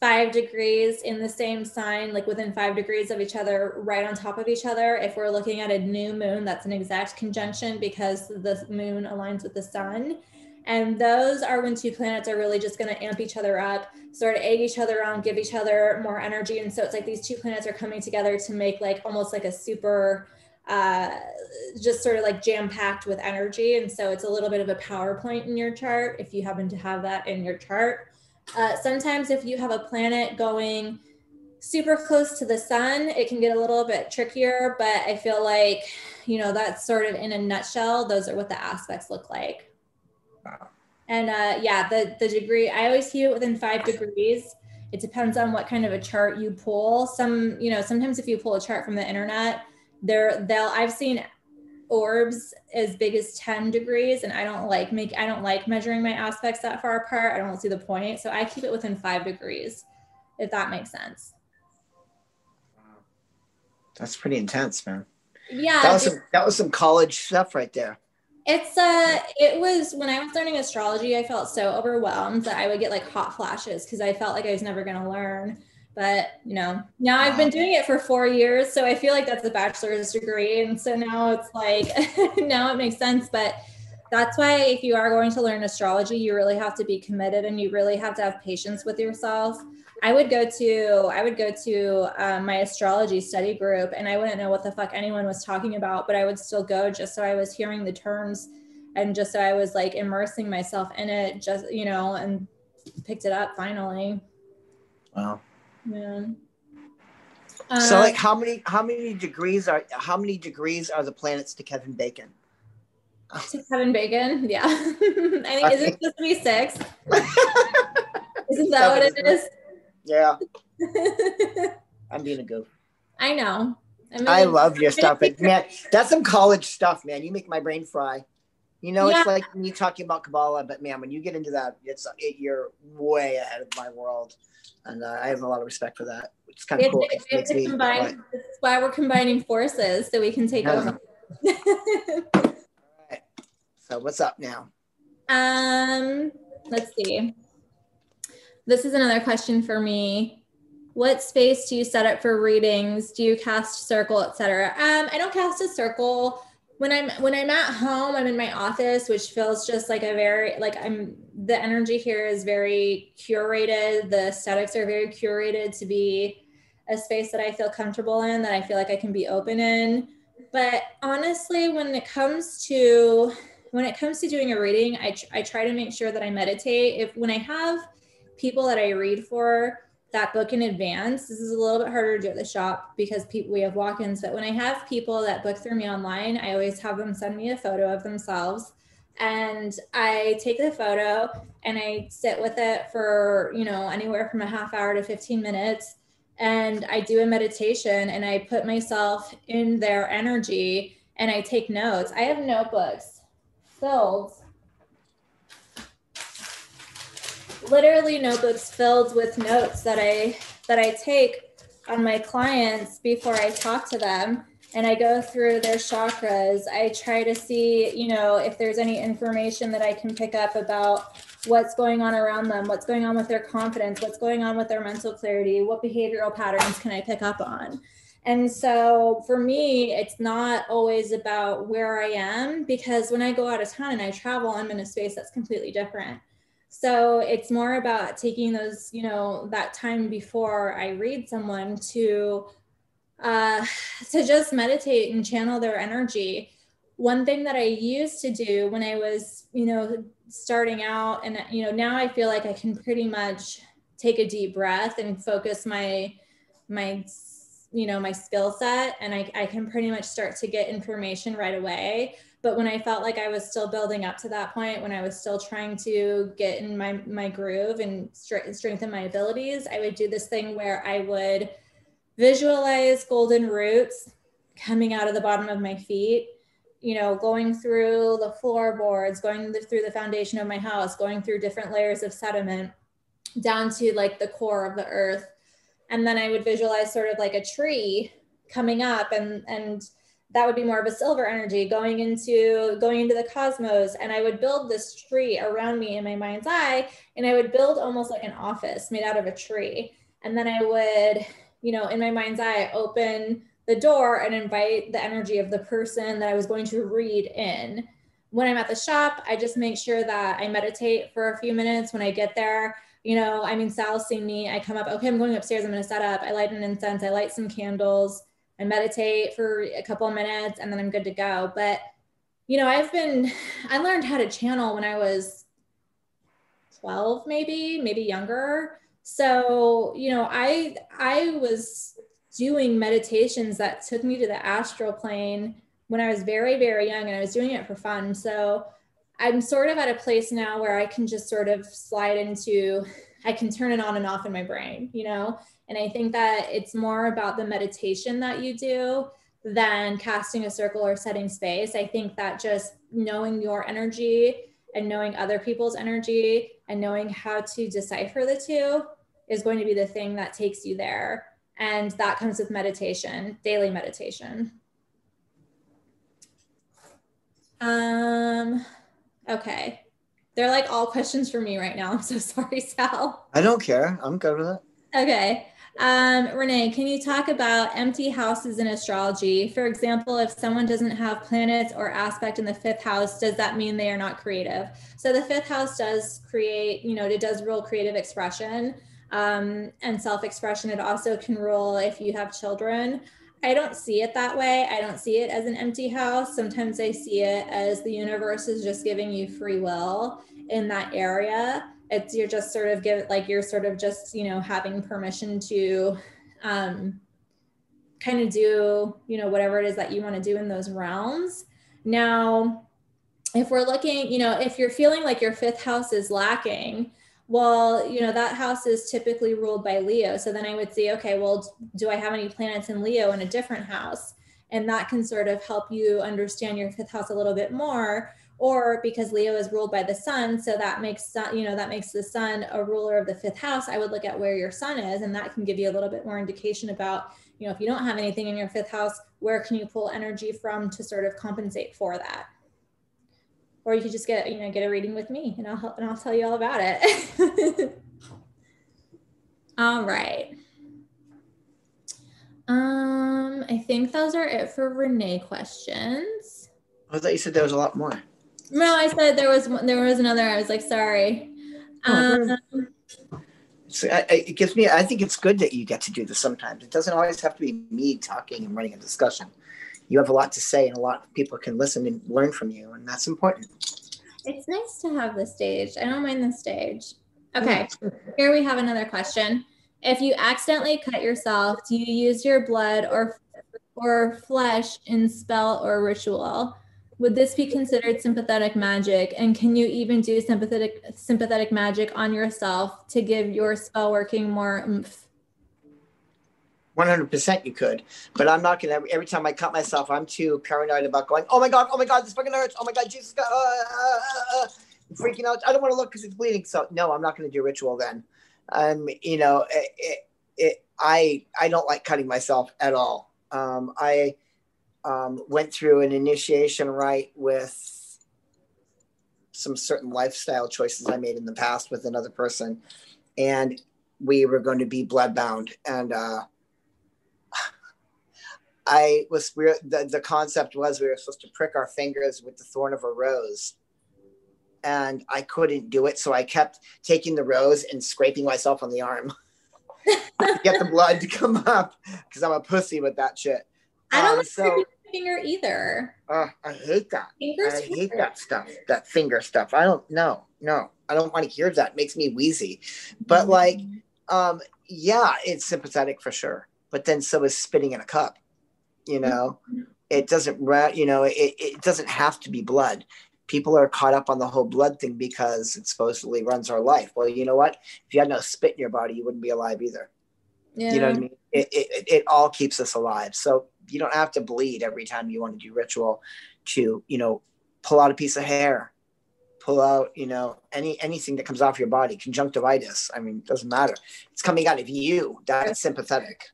five degrees in the same sign, like within five degrees of each other, right on top of each other. If we're looking at a new moon, that's an exact conjunction because the moon aligns with the sun. And those are when two planets are really just going to amp each other up, sort of egg each other on, give each other more energy. And so it's like these two planets are coming together to make like almost like a super uh, just sort of like jam packed with energy. And so it's a little bit of a PowerPoint in your chart if you happen to have that in your chart. Uh, sometimes if you have a planet going super close to the sun, it can get a little bit trickier, but I feel like, you know, that's sort of in a nutshell, those are what the aspects look like. Wow. And uh, yeah, the, the degree, I always keep it within five degrees. It depends on what kind of a chart you pull. Some, you know, sometimes if you pull a chart from the internet, there they'll I've seen orbs as big as 10 degrees and I don't like make I don't like measuring my aspects that far apart. I don't see the point. So I keep it within five degrees, if that makes sense. That's pretty intense, man. Yeah. That was some that was some college stuff right there. It's uh it was when I was learning astrology, I felt so overwhelmed that I would get like hot flashes because I felt like I was never gonna learn but you know now i've been doing it for four years so i feel like that's a bachelor's degree and so now it's like [LAUGHS] now it makes sense but that's why if you are going to learn astrology you really have to be committed and you really have to have patience with yourself. I would go to i would go to um, my astrology study group and i wouldn't know what the fuck anyone was talking about but i would still go just so i was hearing the terms and just so i was like immersing myself in it just you know and picked it up finally. Wow yeah. Uh, so like how many how many degrees are how many degrees are the planets to Kevin Bacon? To Kevin Bacon, yeah. [LAUGHS] I think is it supposed to be six? [LAUGHS] Isn't that what it is? Yeah. [LAUGHS] I'm being a goof. I know. I, mean, I love your stuff, but man, that's some college stuff, man. You make my brain fry. You know, yeah. it's like me talking about Kabbalah, but man, when you get into that, it's it, you're way ahead of my world and uh, I have a lot of respect for that. It's kind of cool. It, it, it combine, this is why we're combining forces so we can take over. All right. So what's up now? Um, let's see. This is another question for me. What space do you set up for readings? Do you cast circle, etc.? Um, I don't cast a circle when I'm when I'm at home, I'm in my office, which feels just like a very like I'm the energy here is very curated. The aesthetics are very curated to be a space that I feel comfortable in, that I feel like I can be open in. But honestly, when it comes to when it comes to doing a reading, I, I try to make sure that I meditate. If when I have people that I read for, that book in advance. This is a little bit harder to do at the shop because people we have walk-ins, but when I have people that book through me online, I always have them send me a photo of themselves and I take the photo and I sit with it for, you know, anywhere from a half hour to 15 minutes and I do a meditation and I put myself in their energy and I take notes. I have notebooks filled literally notebooks filled with notes that I that I take on my clients before I talk to them and I go through their chakras. I try to see, you know, if there's any information that I can pick up about what's going on around them, what's going on with their confidence, what's going on with their mental clarity, what behavioral patterns can I pick up on. And so for me, it's not always about where I am because when I go out of town and I travel, I'm in a space that's completely different. So it's more about taking those, you know, that time before I read someone to uh, [SIGHS] to just meditate and channel their energy. One thing that I used to do when I was, you know, starting out, and you know, now I feel like I can pretty much take a deep breath and focus my my you know my skill set and I, I can pretty much start to get information right away but when i felt like i was still building up to that point when i was still trying to get in my my groove and strengthen my abilities i would do this thing where i would visualize golden roots coming out of the bottom of my feet you know going through the floorboards going through the foundation of my house going through different layers of sediment down to like the core of the earth. And then i would visualize sort of like a tree coming up and and that would be more of a silver energy going into going into the cosmos. And i would build this tree around me in my mind's eye and i would build almost like an office made out of a tree. And then i would you know in my mind's eye open the door and invite the energy of the person that i was going to read in. When i'm at the shop i just make sure that i meditate for a few minutes. When i get there you know i mean sal's seen me. I come up okay i'm going upstairs. I'm going to set up. I light an incense. I light some candles I meditate for a couple of minutes and then I'm good to go. But, you know, I've been, I learned how to channel when I was 12, maybe, maybe younger. So, you know, I, I was doing meditations that took me to the astral plane when I was very, very young and I was doing it for fun. So I'm sort of at a place now where I can just sort of slide into, I can turn it on and off in my brain, you know? And I think that it's more about the meditation that you do than casting a circle or setting space. I think that just knowing your energy and knowing other people's energy and knowing how to decipher the two is going to be the thing that takes you there. And that comes with meditation, daily meditation. Um, okay. They're like all questions for me right now. I'm so [LAUGHS] sorry, Sal. I don't care. I'm good with it. Okay. Um, Renee, can you talk about empty houses in astrology? For example, if someone doesn't have planets or aspect in the fifth house, does that mean they are not creative? So the fifth house does create, you know, it does rule creative expression um, and self-expression. It also can rule if you have children. I don't see it that way. I don't see it as an empty house. Sometimes I see it as the universe is just giving you free will in that area it's you're just sort of give like you're sort of just you know having permission to um kind of do you know whatever it is that you want to do in those realms. Now if we're looking you know if you're feeling like your fifth house is lacking well you know that house is typically ruled by leo. So then i would say okay well do i have any planets in leo in a different house? And that can sort of help you understand your fifth house a little bit more or because Leo is ruled by the sun, so that makes you know that makes the sun a ruler of the fifth house. I would look at where your sun is, and that can give you a little bit more indication about you know if you don't have anything in your fifth house, where can you pull energy from to sort of compensate for that? Or you could just get you know get a reading with me, and I'll help, and I'll tell you all about it. [LAUGHS] all right. Um, I think those are it for Renee questions. I thought you said there was a lot more. No, I said there was there was another. I was like, sorry. Oh, um, so I, it gives me. I think it's good that you get to do this sometimes. It doesn't always have to be me talking and running a discussion. You have a lot to say, and a lot of people can listen and learn from you, and that's important. It's nice to have the stage. I don't mind the stage. Okay, here we have another question. If you accidentally cut yourself, do you use your blood or or flesh in spell or ritual? Would this be considered sympathetic magic? And can you even do sympathetic sympathetic magic on yourself to give your spell working more oomph? 100% you could but i'm not gonna every time i cut myself i'm too paranoid about going oh my god oh my god this fucking hurts. Oh my god jesus god uh, uh, uh, uh freaking out. I don't want to look because it's bleeding. So no i'm not gonna do ritual then. Um you know it, it, it i i don't like cutting myself at all. Um i um, went through an initiation rite with some certain lifestyle choices I made in the past with another person, and we were going to be bloodbound. And uh, [SIGHS] I was the the concept was we were supposed to prick our fingers with the thorn of a rose, and I couldn't do it, so I kept taking the rose and scraping myself on the arm. [LAUGHS] to get the blood to come up because I'm a pussy with that shit. I don't um, so, finger either. Uh, I hate that. Fingers I hate that stuff. That finger stuff. I don't know. No, I don't want to hear that. It makes me wheezy. But mm-hmm. like, um, yeah, it's sympathetic for sure. But then so is spitting in a cup. You know, mm-hmm. it doesn't. You know, it, it doesn't have to be blood. People are caught up on the whole blood thing because it supposedly runs our life. Well, you know what? If you had no spit in your body, you wouldn't be alive either. Yeah. You know what I mean? It, it, it all keeps us alive. So you don't have to bleed every time you want to do ritual to, you know, pull out a piece of hair, pull out, you know, any anything that comes off your body, conjunctivitis. I mean, it doesn't matter. It's coming out of you. That's sympathetic.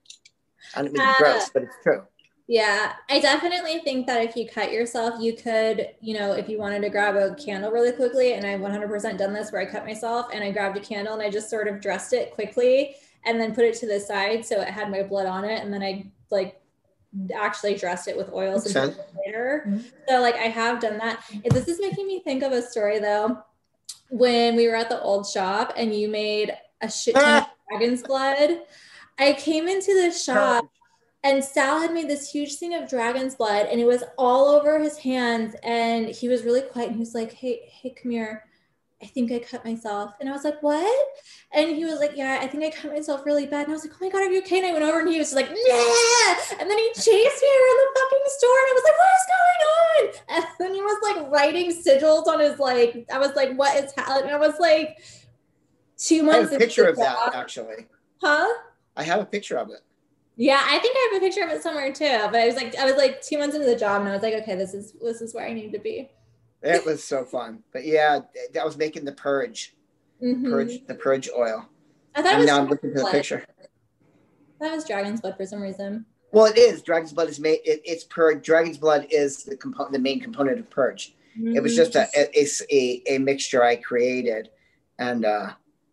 I don't mean uh, gross, but it's true. Yeah, I definitely think that if you cut yourself, you could, you know, if you wanted to grab a candle really quickly, and I've 100% done this where I cut myself and I grabbed a candle and I just sort of dressed it quickly and then put it to the side so it had my blood on it. And then I like actually dressed it with oils later. Mm-hmm. So like I have done that. This is making me think of a story though. When we were at the old shop and you made a shit ton of [LAUGHS] dragon's blood, I came into the shop and Sal had made this huge thing of dragon's blood and it was all over his hands and he was really quiet and he was like, Hey, hey, come here. I think I cut myself. And I was like, what? And he was like, yeah, I think I cut myself really bad. And I was like, oh my God, are you okay? And I went over and he was like, nah. And then he chased me around the fucking store. And I was like, what is going on? And then he was like writing sigils on his, like, I was like, what is happening? And I was like, two months. I have a picture of job. that actually. Huh? I have a picture of it. Yeah, I think I have a picture of it somewhere too. But I was like, I was like two months into the job and I was like, okay, this is, this is where I need to be. It was so fun. But yeah, that was making the purge, mm-hmm. purge the purge oil. I thought and now I'm looking for the picture. That was dragon's blood for some reason. Well, it is. Dragon's blood is made. It, it's purge. Dragon's blood is the component, the main component of purge. Mm-hmm. It was just a, it's a, a mixture I created, and uh,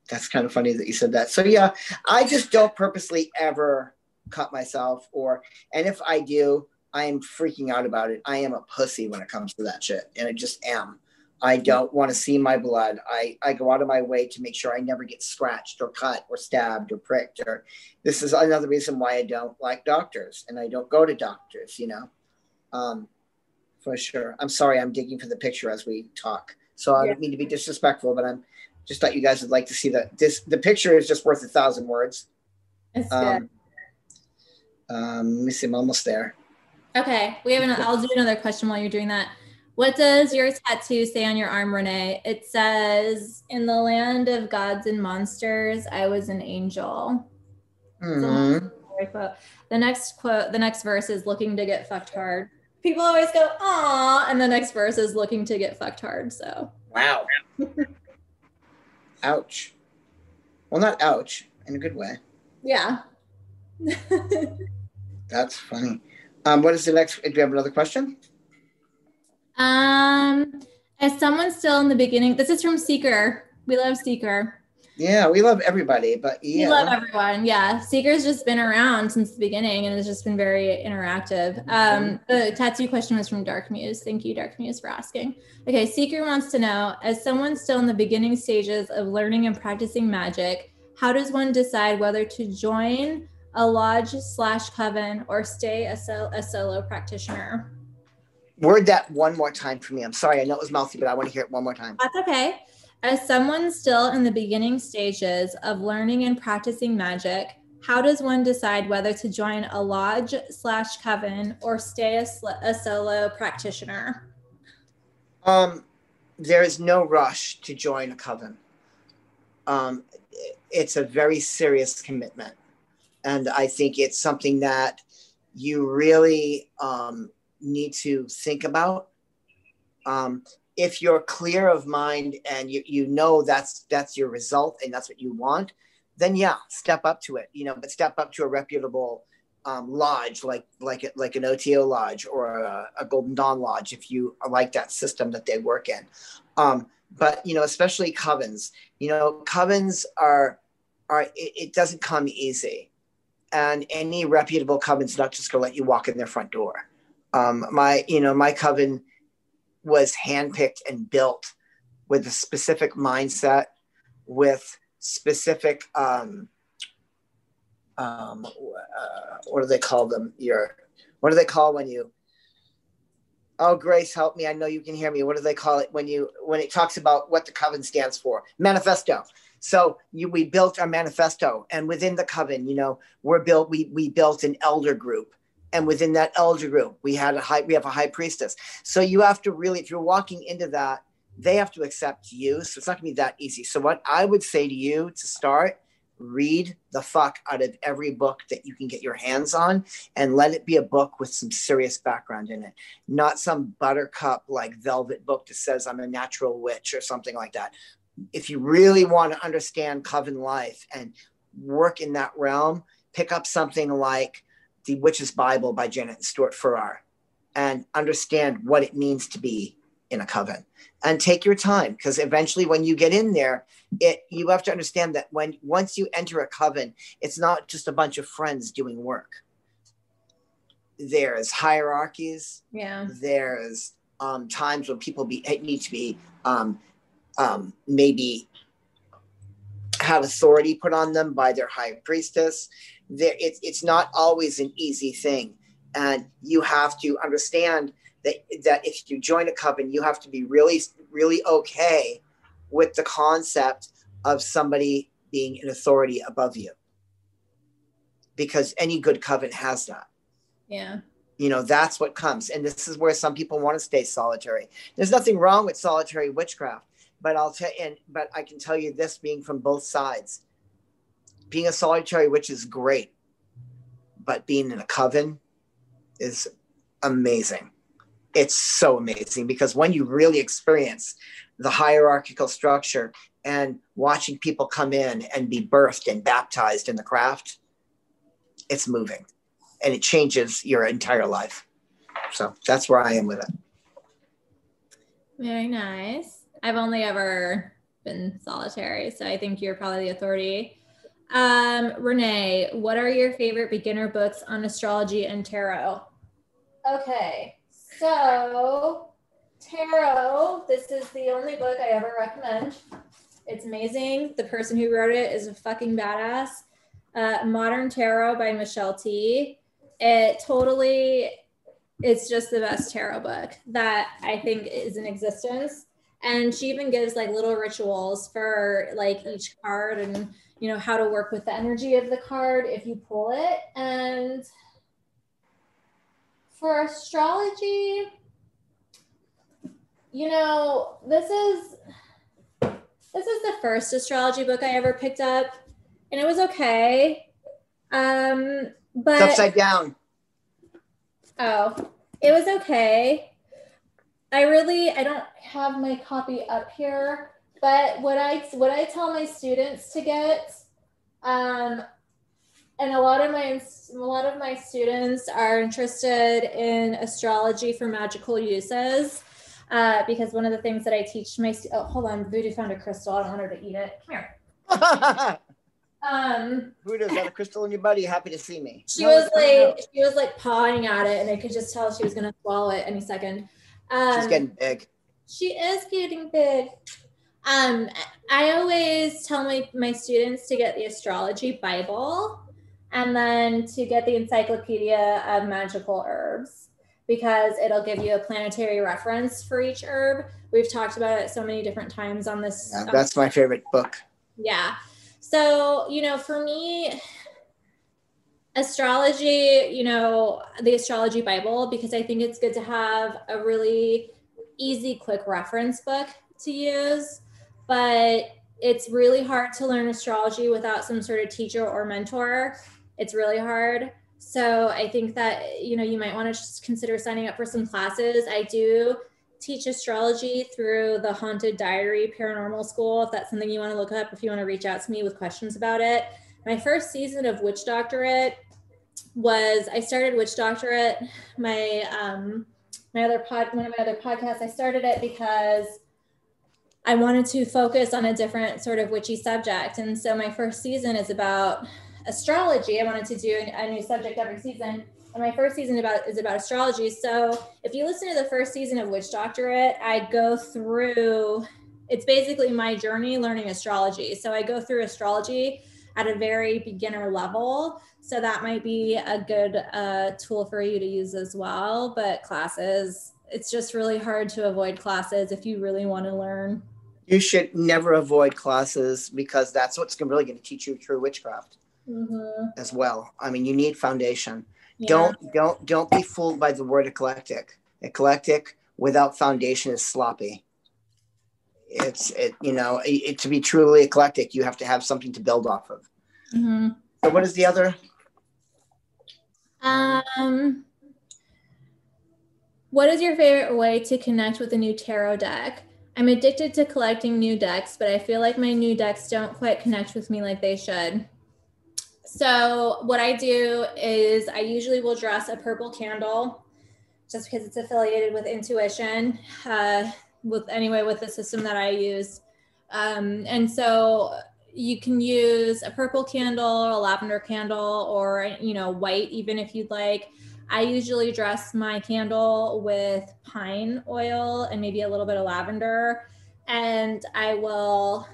that's kind of funny that you said that. So yeah, I just don't purposely ever cut myself, or and if I do, I am freaking out about it. I am a pussy when it comes to that shit, and I just am. I don't want to see my blood. I, I go out of my way to make sure I never get scratched or cut or stabbed or pricked. Or this is another reason why I don't like doctors and I don't go to doctors. You know, um, for sure. I'm sorry. I'm digging for the picture as we talk, so I don't mean to be disrespectful, but I'm just thought you guys would like to see that. This the picture is just worth a thousand words. It's um, good. Um, let me see. I'm almost there. Okay, we have an. I'll do another question while you're doing that. What does your tattoo say on your arm, Renee? It says, "In the land of gods and monsters, I was an angel." Mm-hmm. The next quote, the next verse is looking to get fucked hard. People always go, "Aw," and the next verse is looking to get fucked hard. So. Wow. [LAUGHS] ouch. Well, not ouch in a good way. Yeah. [LAUGHS] That's funny. Um, what is the next? Do you have another question? Um, as someone still in the beginning, this is from Seeker. We love Seeker. Yeah, we love everybody, but yeah. We love everyone. Yeah. Seeker's just been around since the beginning and it's just been very interactive. Um, mm-hmm. the tattoo question was from Dark Muse. Thank you, Dark Muse, for asking. Okay, Seeker wants to know as someone still in the beginning stages of learning and practicing magic, how does one decide whether to join a lodge slash coven, or stay a, sol- a solo practitioner. Word that one more time for me. I'm sorry, I know it was mouthy, but I want to hear it one more time. That's okay. As someone still in the beginning stages of learning and practicing magic, how does one decide whether to join a lodge slash coven or stay a, a solo practitioner? Um, there is no rush to join a coven. Um, it's a very serious commitment. And I think it's something that you really um, need to think about. Um, if you're clear of mind and you, you know that's that's your result and that's what you want, then yeah, step up to it. You know, but step up to a reputable um, lodge like like like an OTO lodge or a, a, Golden Dawn lodge if you like that system that they work in. Um, but you know, especially covens. You know, covens are are it, it doesn't come easy, and any reputable coven's not just gonna let you walk in their front door. Um, my you know my coven was handpicked and built with a specific mindset, with specific um, um, uh, what do they call them? Your what do they call when you? Oh, Grace, help me! I know you can hear me. What do they call it when you when it talks about what the coven stands for? Manifesto. So you, we built our manifesto, and within the coven, you know, we're built. We we built an elder group, and within that elder group, we had a high. We have a high priestess. So you have to really, if you're walking into that, they have to accept you. So it's not gonna be that easy. So what I would say to you to start read the fuck out of every book that you can get your hands on and let it be a book with some serious background in it not some buttercup like velvet book that says i'm a natural witch or something like that if you really want to understand coven life and work in that realm pick up something like the witch's bible by janet stewart farrar and understand what it means to be in a coven. And take your time because eventually when you get in there it you have to understand that when once you enter a coven it's not just a bunch of friends doing work. There's hierarchies. Yeah. There's um, times when people be need to be um, um, maybe have authority put on them by their high priestess there it's, it's not always an easy thing and you have to understand that that if you join a coven, you have to be really, really okay with the concept of somebody being an authority above you. Because any good coven has that. Yeah. You know, that's what comes. And this is where some people want to stay solitary. There's nothing wrong with solitary witchcraft, but I'll tell and but I can tell you this being from both sides. Being a solitary witch is great, but being in a coven is amazing it's so amazing because when you really experience the hierarchical structure and watching people come in and be birthed and baptized in the craft, it's moving and it changes your entire life. So that's where I am with it. Very nice. I've only ever been solitary, so I think you're probably the authority. Um, Renee, what are your favorite beginner books on astrology and tarot? Okay, so, Tarot, this is the only book I ever recommend. It's amazing. The person who wrote it is a fucking badass. Uh, Modern Tarot by Michelle Tea It totally, it's just the best tarot book that I think is in existence. And she even gives like little rituals for like each card and, you know, how to work with the energy of the card if you pull it. And for astrology, you know, this is this is the first astrology book I ever picked up, and it was okay. Um, but it's upside down. Oh, it was okay. I really I don't have my copy up here, but what I what I tell my students to get um, and a lot of my a lot of my students are interested in astrology for magical uses uh, because one of the things that I teach my oh hold on Voodoo found a crystal. I don't want her to eat it. Come here. [LAUGHS] Um Voodoo's got a crystal in your buddy. Happy to see me. She no, was like she was like pawing at it and I could just tell she was gonna swallow it any second um, she's getting big she is getting big um, I always tell my, my students to get the astrology Bible and then to get the Encyclopedia of Magical Herbs. because it'll give you a planetary reference for each herb. We've talked about it so many different times on this. Yeah, that's my favorite book. Yeah. So, you know, for me, astrology, you know, the astrology Bible, because I think it's good to have a really easy, quick reference book to use. But it's really hard to learn astrology without some sort of teacher or mentor. It's really hard. So I think that, you know, you might want to just consider signing up for some classes. I do teach astrology through the Haunted Diary Paranormal School. If that's something you want to look up, if you want to reach out to me with questions about it. My first season of Witch Doctorate was I started Witch Doctorate. My um, my other pod, one of my other podcasts, I started it because I wanted to focus on a different sort of witchy subject. And so my first season is about astrology. I wanted to do a new subject every season. And my first season about is about astrology. So if you listen to the first season of Witch Doctorate, I go through it's basically my journey learning astrology. So I go through astrology at a very beginner level. So that might be a good uh, tool for you to use as well. But classes, it's just really hard to avoid classes if you really want to learn. You should never avoid classes because that's what's really going to teach you true witchcraft mm-hmm. as well. I mean, you need foundation. Yeah. Don't don't don't be fooled by the word eclectic. Eclectic without foundation is sloppy. It's it you know it, it, to be truly eclectic, you have to have something to build off of. Mm-hmm. So, what is the other? Um, what is your favorite way to connect with a new tarot deck? I'm addicted to collecting new decks, but I feel like my new decks don't quite connect with me like they should. So, what I do is I usually will dress a purple candle just because it's affiliated with intuition, uh, with anyway, with the system that I use. Um, and so you can use a purple candle, or a lavender candle, or, you know, white, even if you'd like. I usually dress my candle with pine oil and maybe a little bit of lavender. And I will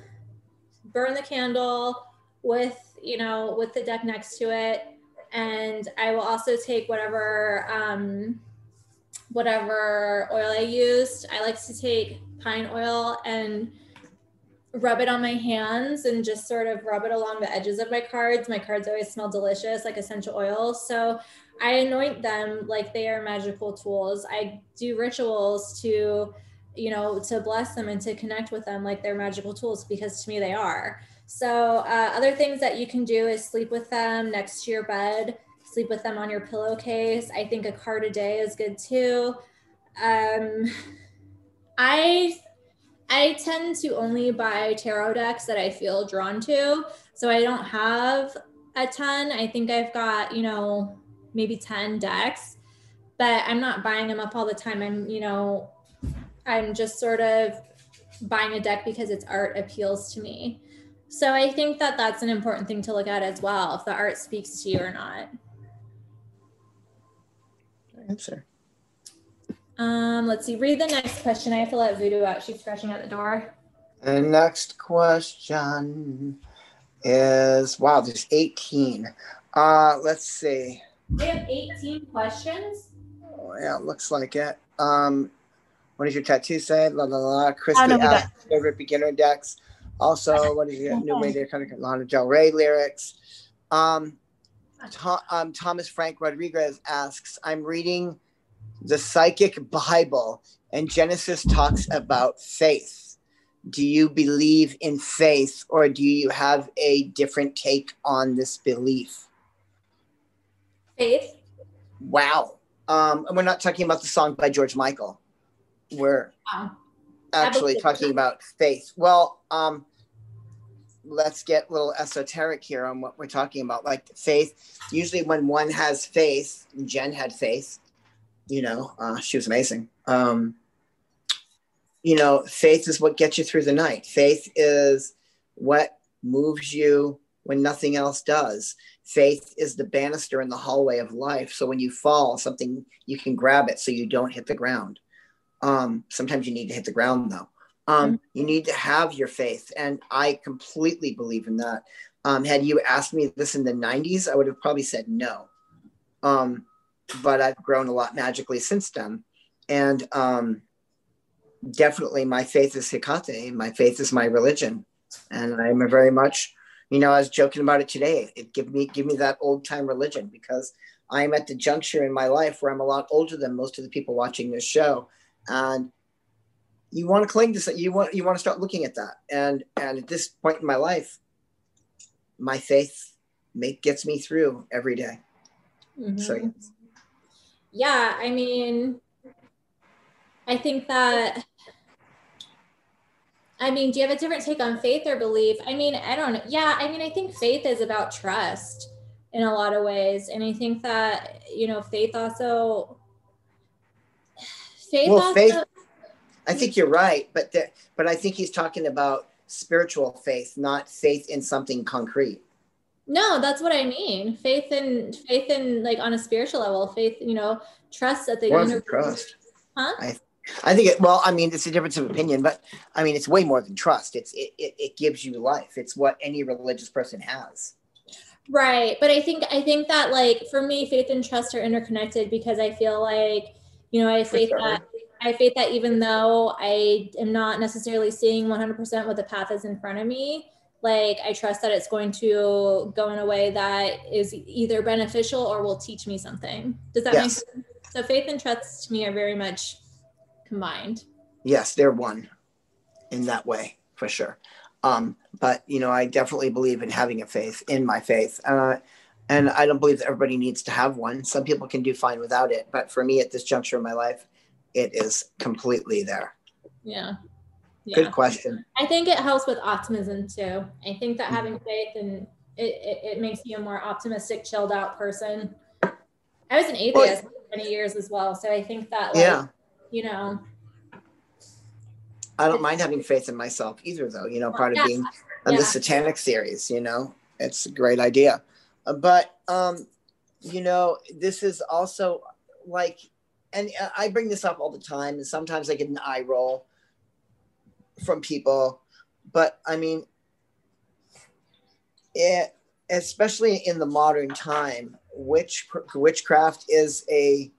burn the candle with, you know, with the deck next to it. And I will also take whatever, um, whatever oil I used. I like to take pine oil and rub it on my hands and just sort of rub it along the edges of my cards. My cards always smell delicious, like essential oils. So I anoint them like they are magical tools. I do rituals to, you know, to bless them and to connect with them like they're magical tools because to me they are. So, uh, other things that you can do is sleep with them next to your bed, sleep with them on your pillowcase. I think a card a day is good too. Um, I I tend to only buy tarot decks that I feel drawn to. So I don't have a ton. I think I've got, you know, maybe 10 decks, but I'm not buying them up all the time. I'm, you know, I'm just sort of buying a deck because its art appeals to me. So I think that that's an important thing to look at as well, if the art speaks to you or not. Answer. Um, let's see. Read the next question. I have to let Voodoo out. She's scratching at the door. The next question is wow, there's 18. Uh, let's see. We have 18 questions. Oh, yeah, it looks like it. Um, what does your tattoo say? La la la. Christy asks favorite beginner decks. Also, what is your new way to kind of Lana Del Rey lyrics? Um, Tom, um, Thomas Frank Rodriguez asks, I'm reading the Psychic Bible, and Genesis talks about faith. Do you believe in faith, or do you have a different take on this belief? Faith. Wow. Um, and we're not talking about the song by George Michael. We're wow. actually talking about faith. Well, um, let's get a little esoteric here on what we're talking about. Like faith, usually when one has faith, Jen had faith, you know, uh, she was amazing. Um, you know, faith is what gets you through the night. Faith is what moves you when nothing else does. Faith is the banister in the hallway of life. So when you fall, something you can grab it so you don't hit the ground. Um, sometimes you need to hit the ground though. Um, mm-hmm. You need to have your faith, and I completely believe in that. Um, had you asked me this in the '90s, I would have probably said no. Um, but I've grown a lot magically since then. And um, definitely my faith is Hecate. My faith is my religion. And I'm a very much, you know, I was joking about it today. It give me give me that old time religion because I'm at the juncture in my life where I'm a lot older than most of the people watching this show. And you want to cling to something, you want you want to start looking at that. And and at this point in my life, my faith make gets me through every day. Mm-hmm. So yes. yeah, I mean, I think that I mean, do you have a different take on faith or belief? I mean, I don't. Yeah, I mean, I think faith is about trust in a lot of ways. And I think that, you know, faith also faith well, also, faith I think you're right, but the, but I think he's talking about spiritual faith, not faith in something concrete. No, that's what I mean. Faith in faith in like on a spiritual level, faith, you know, trust that the universe. Trust. Huh? I, I think it. Well, I mean, it's a difference of opinion, but I mean, it's way more than trust. It's it, it, it gives you life. It's what any religious person has. Right, but I think I think that like for me, faith and trust are interconnected because I feel like you know I have faith sure. that I have faith that even though I am not necessarily seeing 100% what the path is in front of me, like i trust that it's going to go in a way that is either beneficial or will teach me something. Does that yes. make sense? So faith and trust to me are very much combined. Yes they're one in that way for sure. Um, but you know i definitely believe in having a faith in my faith. Uh, and i don't believe that everybody needs to have one. Some people can do fine without it. But for me at this juncture in my life it is completely there yeah yeah. Good question. I think it helps with optimism too. I think that having faith and it, it, it, makes you a more optimistic, chilled out person. I was an atheist well, for many years as well. So I think that, like, yeah. you know, I don't mind having faith in myself either, though. You know, part of yeah. being on yeah. the satanic series, you know, it's a great idea. But, um, you know, this is also like, and uh, I bring this up all the time, and sometimes I get an eye roll from people, but I mean, it, especially in the modern time, witch, witchcraft is a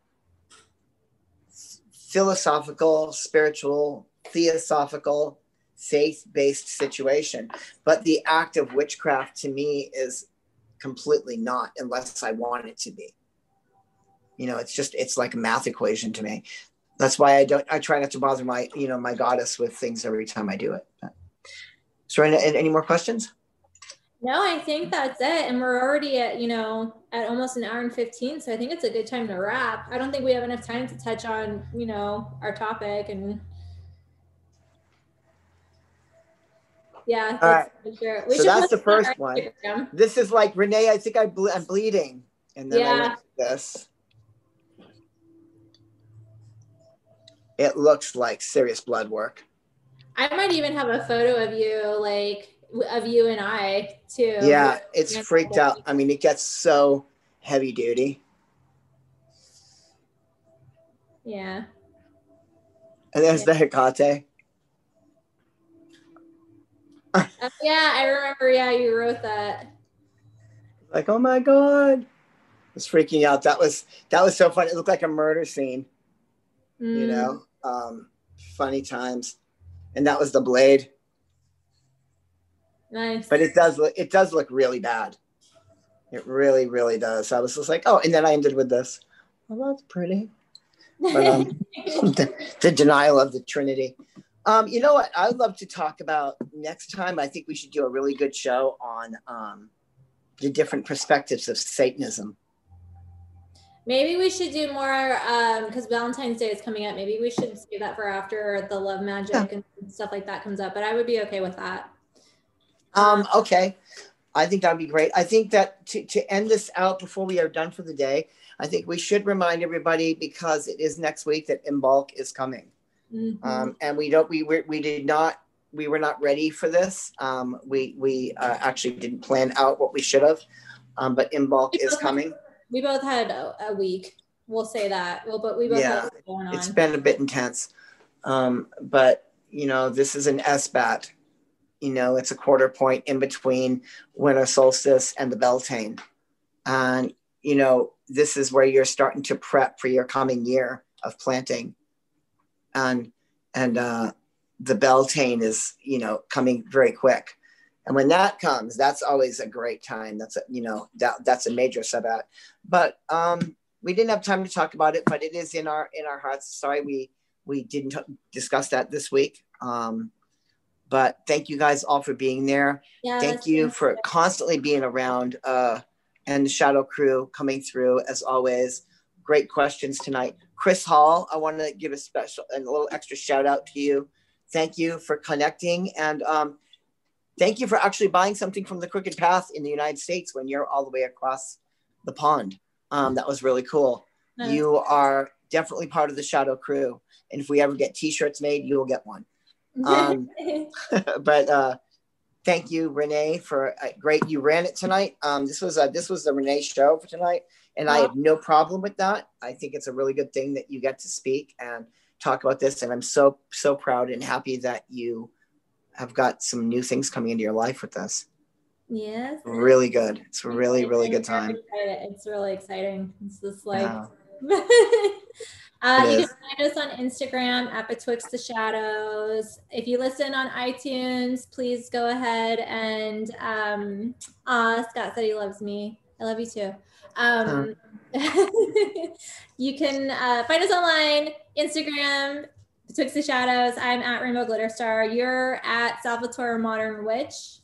philosophical, spiritual, theosophical, faith based situation. But the act of witchcraft to me is completely not, unless I want it to be. You know, it's just, it's like a math equation to me that's why I don't. I try not to bother my you know my goddess with things every time I do it. So, any, any more questions? No, I think that's it, and we're already at you know at almost an hour and fifteen. So I think it's a good time to wrap. I don't think we have enough time to touch on you know our topic and. Yeah, that's right. sure. We so that's the first one. This is like Renee. I think I ble- I'm bleeding, and then yeah. I went this. It looks like serious blood work. I might even have a photo of you, like of you and I too. Yeah, it's freaked out. I mean, it gets so heavy duty. Yeah. And there's yeah. the Hecate. uh, [LAUGHS] yeah, I remember. Yeah, you wrote that. Like, oh my god, it's freaking out. That was that was so funny. It looked like a murder scene. Mm. You know, um, funny times, and that was the blade. Nice. But it does look it does look really bad. It really, really does. I was just like, oh, and then I ended with this. Oh, that's pretty. But, um, the, [LAUGHS] [LAUGHS] the, denial of the Trinity. Um, you know what? I would love to talk about next time. I think we should do a really good show on um, the different perspectives of Satanism. Maybe we should do more because um, Valentine's Day is coming up. Maybe we should save that for after the love magic yeah. and stuff like that comes up. But I would be okay with that. Um, okay. I think that'd be great. I think that to, to end this out before we are done for the day, I think we should remind everybody because it is next week that Imbolc is coming. Mm-hmm. Um, and we don't, we, we, we did not, we were not ready for this. Um, we, we uh, actually didn't plan out what we should have, um, but bulk is coming we both had a, a, week. We'll say that. Well, but we both yeah, going on. It's been a bit intense. Um, but you know, this is an Sabbat. You know, it's a quarter point in between winter solstice and the Beltane. And, you know, this is where you're starting to prep for your coming year of planting. And, and uh, the Beltane is, you know, coming very quick. And when that comes, that's always a great time. That's a, you know, that, that's a major Sabbath. But um, we didn't have time to talk about it, but it is in our in our hearts. Sorry, we we didn't discuss that this week. Um, but thank you guys all for being there. Yeah, thank you for constantly being around uh, and the Shadow Crew coming through as always. Great questions tonight. Chris Hall, I want to give a special and a little extra shout out to you. Thank you for connecting and um, thank you for actually buying something from the Crooked Path in the United States when you're all the way across the pond. Um, that was really cool. Nice. You are definitely part of the Shadow Crew. And if we ever get t-shirts made, you will get one. [LAUGHS] Um, [LAUGHS] but uh, thank you, Renee, for uh, great. You ran it tonight. Um, this was a, this was the Renee show for tonight, and I have no problem with that. I think it's a really good thing that you get to speak and talk about this, and I'm so so proud and happy that you have got some new things coming into your life with this. Yes. Really good. It's a really, really good time. It's really exciting. It's just like yeah. [LAUGHS] Uh, you can find us on Instagram at Betwixt the Shadows. If you listen on iTunes, please go ahead and um, uh, Scott said he loves me. I love you too. Um, [LAUGHS] you can uh, find us online, Instagram, Betwixt the Shadows. I'm at Rainbow Glitter Star. You're at Salvatore Modern Witch.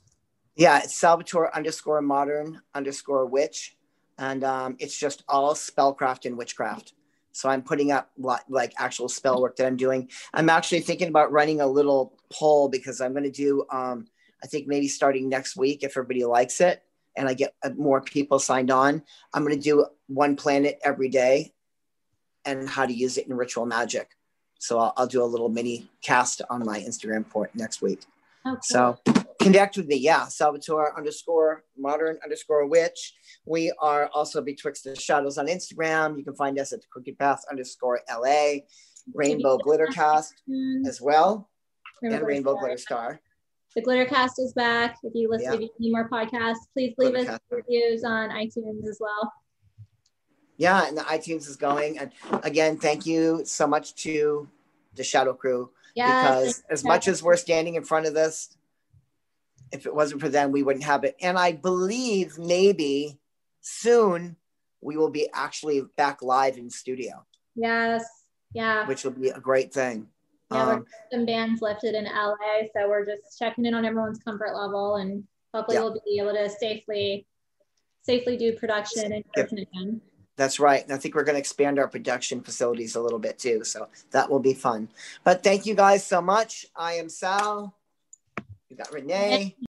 Yeah, it's Salvatore underscore modern underscore witch. And um, it's just all spellcraft and witchcraft. So I'm putting up like actual spell work that I'm doing. I'm actually thinking about running a little poll because I'm going to do, um, I think maybe starting next week if everybody likes it and I get uh, more people signed on. I'm going to do one planet every day and how to use it in ritual magic. So I'll, I'll do a little mini cast on my Instagram for next week. Oh, okay. So connect with me. Yeah, Salvatore underscore modern underscore witch. We are also betwixt the shadows on Instagram. You can find us at the Crooked Path underscore LA, Rainbow Glittercast as well, Rainbow and Rainbow Glitter Star. The Glittercast is back. If you listen, yeah. you need more podcasts, please leave us reviews on iTunes as well. Yeah, and the iTunes is going. And again, thank you so much to the Shadow Crew yeah, because as much as we're standing in front of this, if it wasn't for them, we wouldn't have it. And I believe maybe soon we will be actually back live in studio. Yes. Yeah. Which will be a great thing. Yeah, um, some bands lifted in LA, so we're just checking in on everyone's comfort level, and hopefully yeah. we'll be able to safely, safely do production in person again. That's right. And I think we're going to expand our production facilities a little bit too. So that will be fun. But thank you guys so much. I am Sal. We got Renee.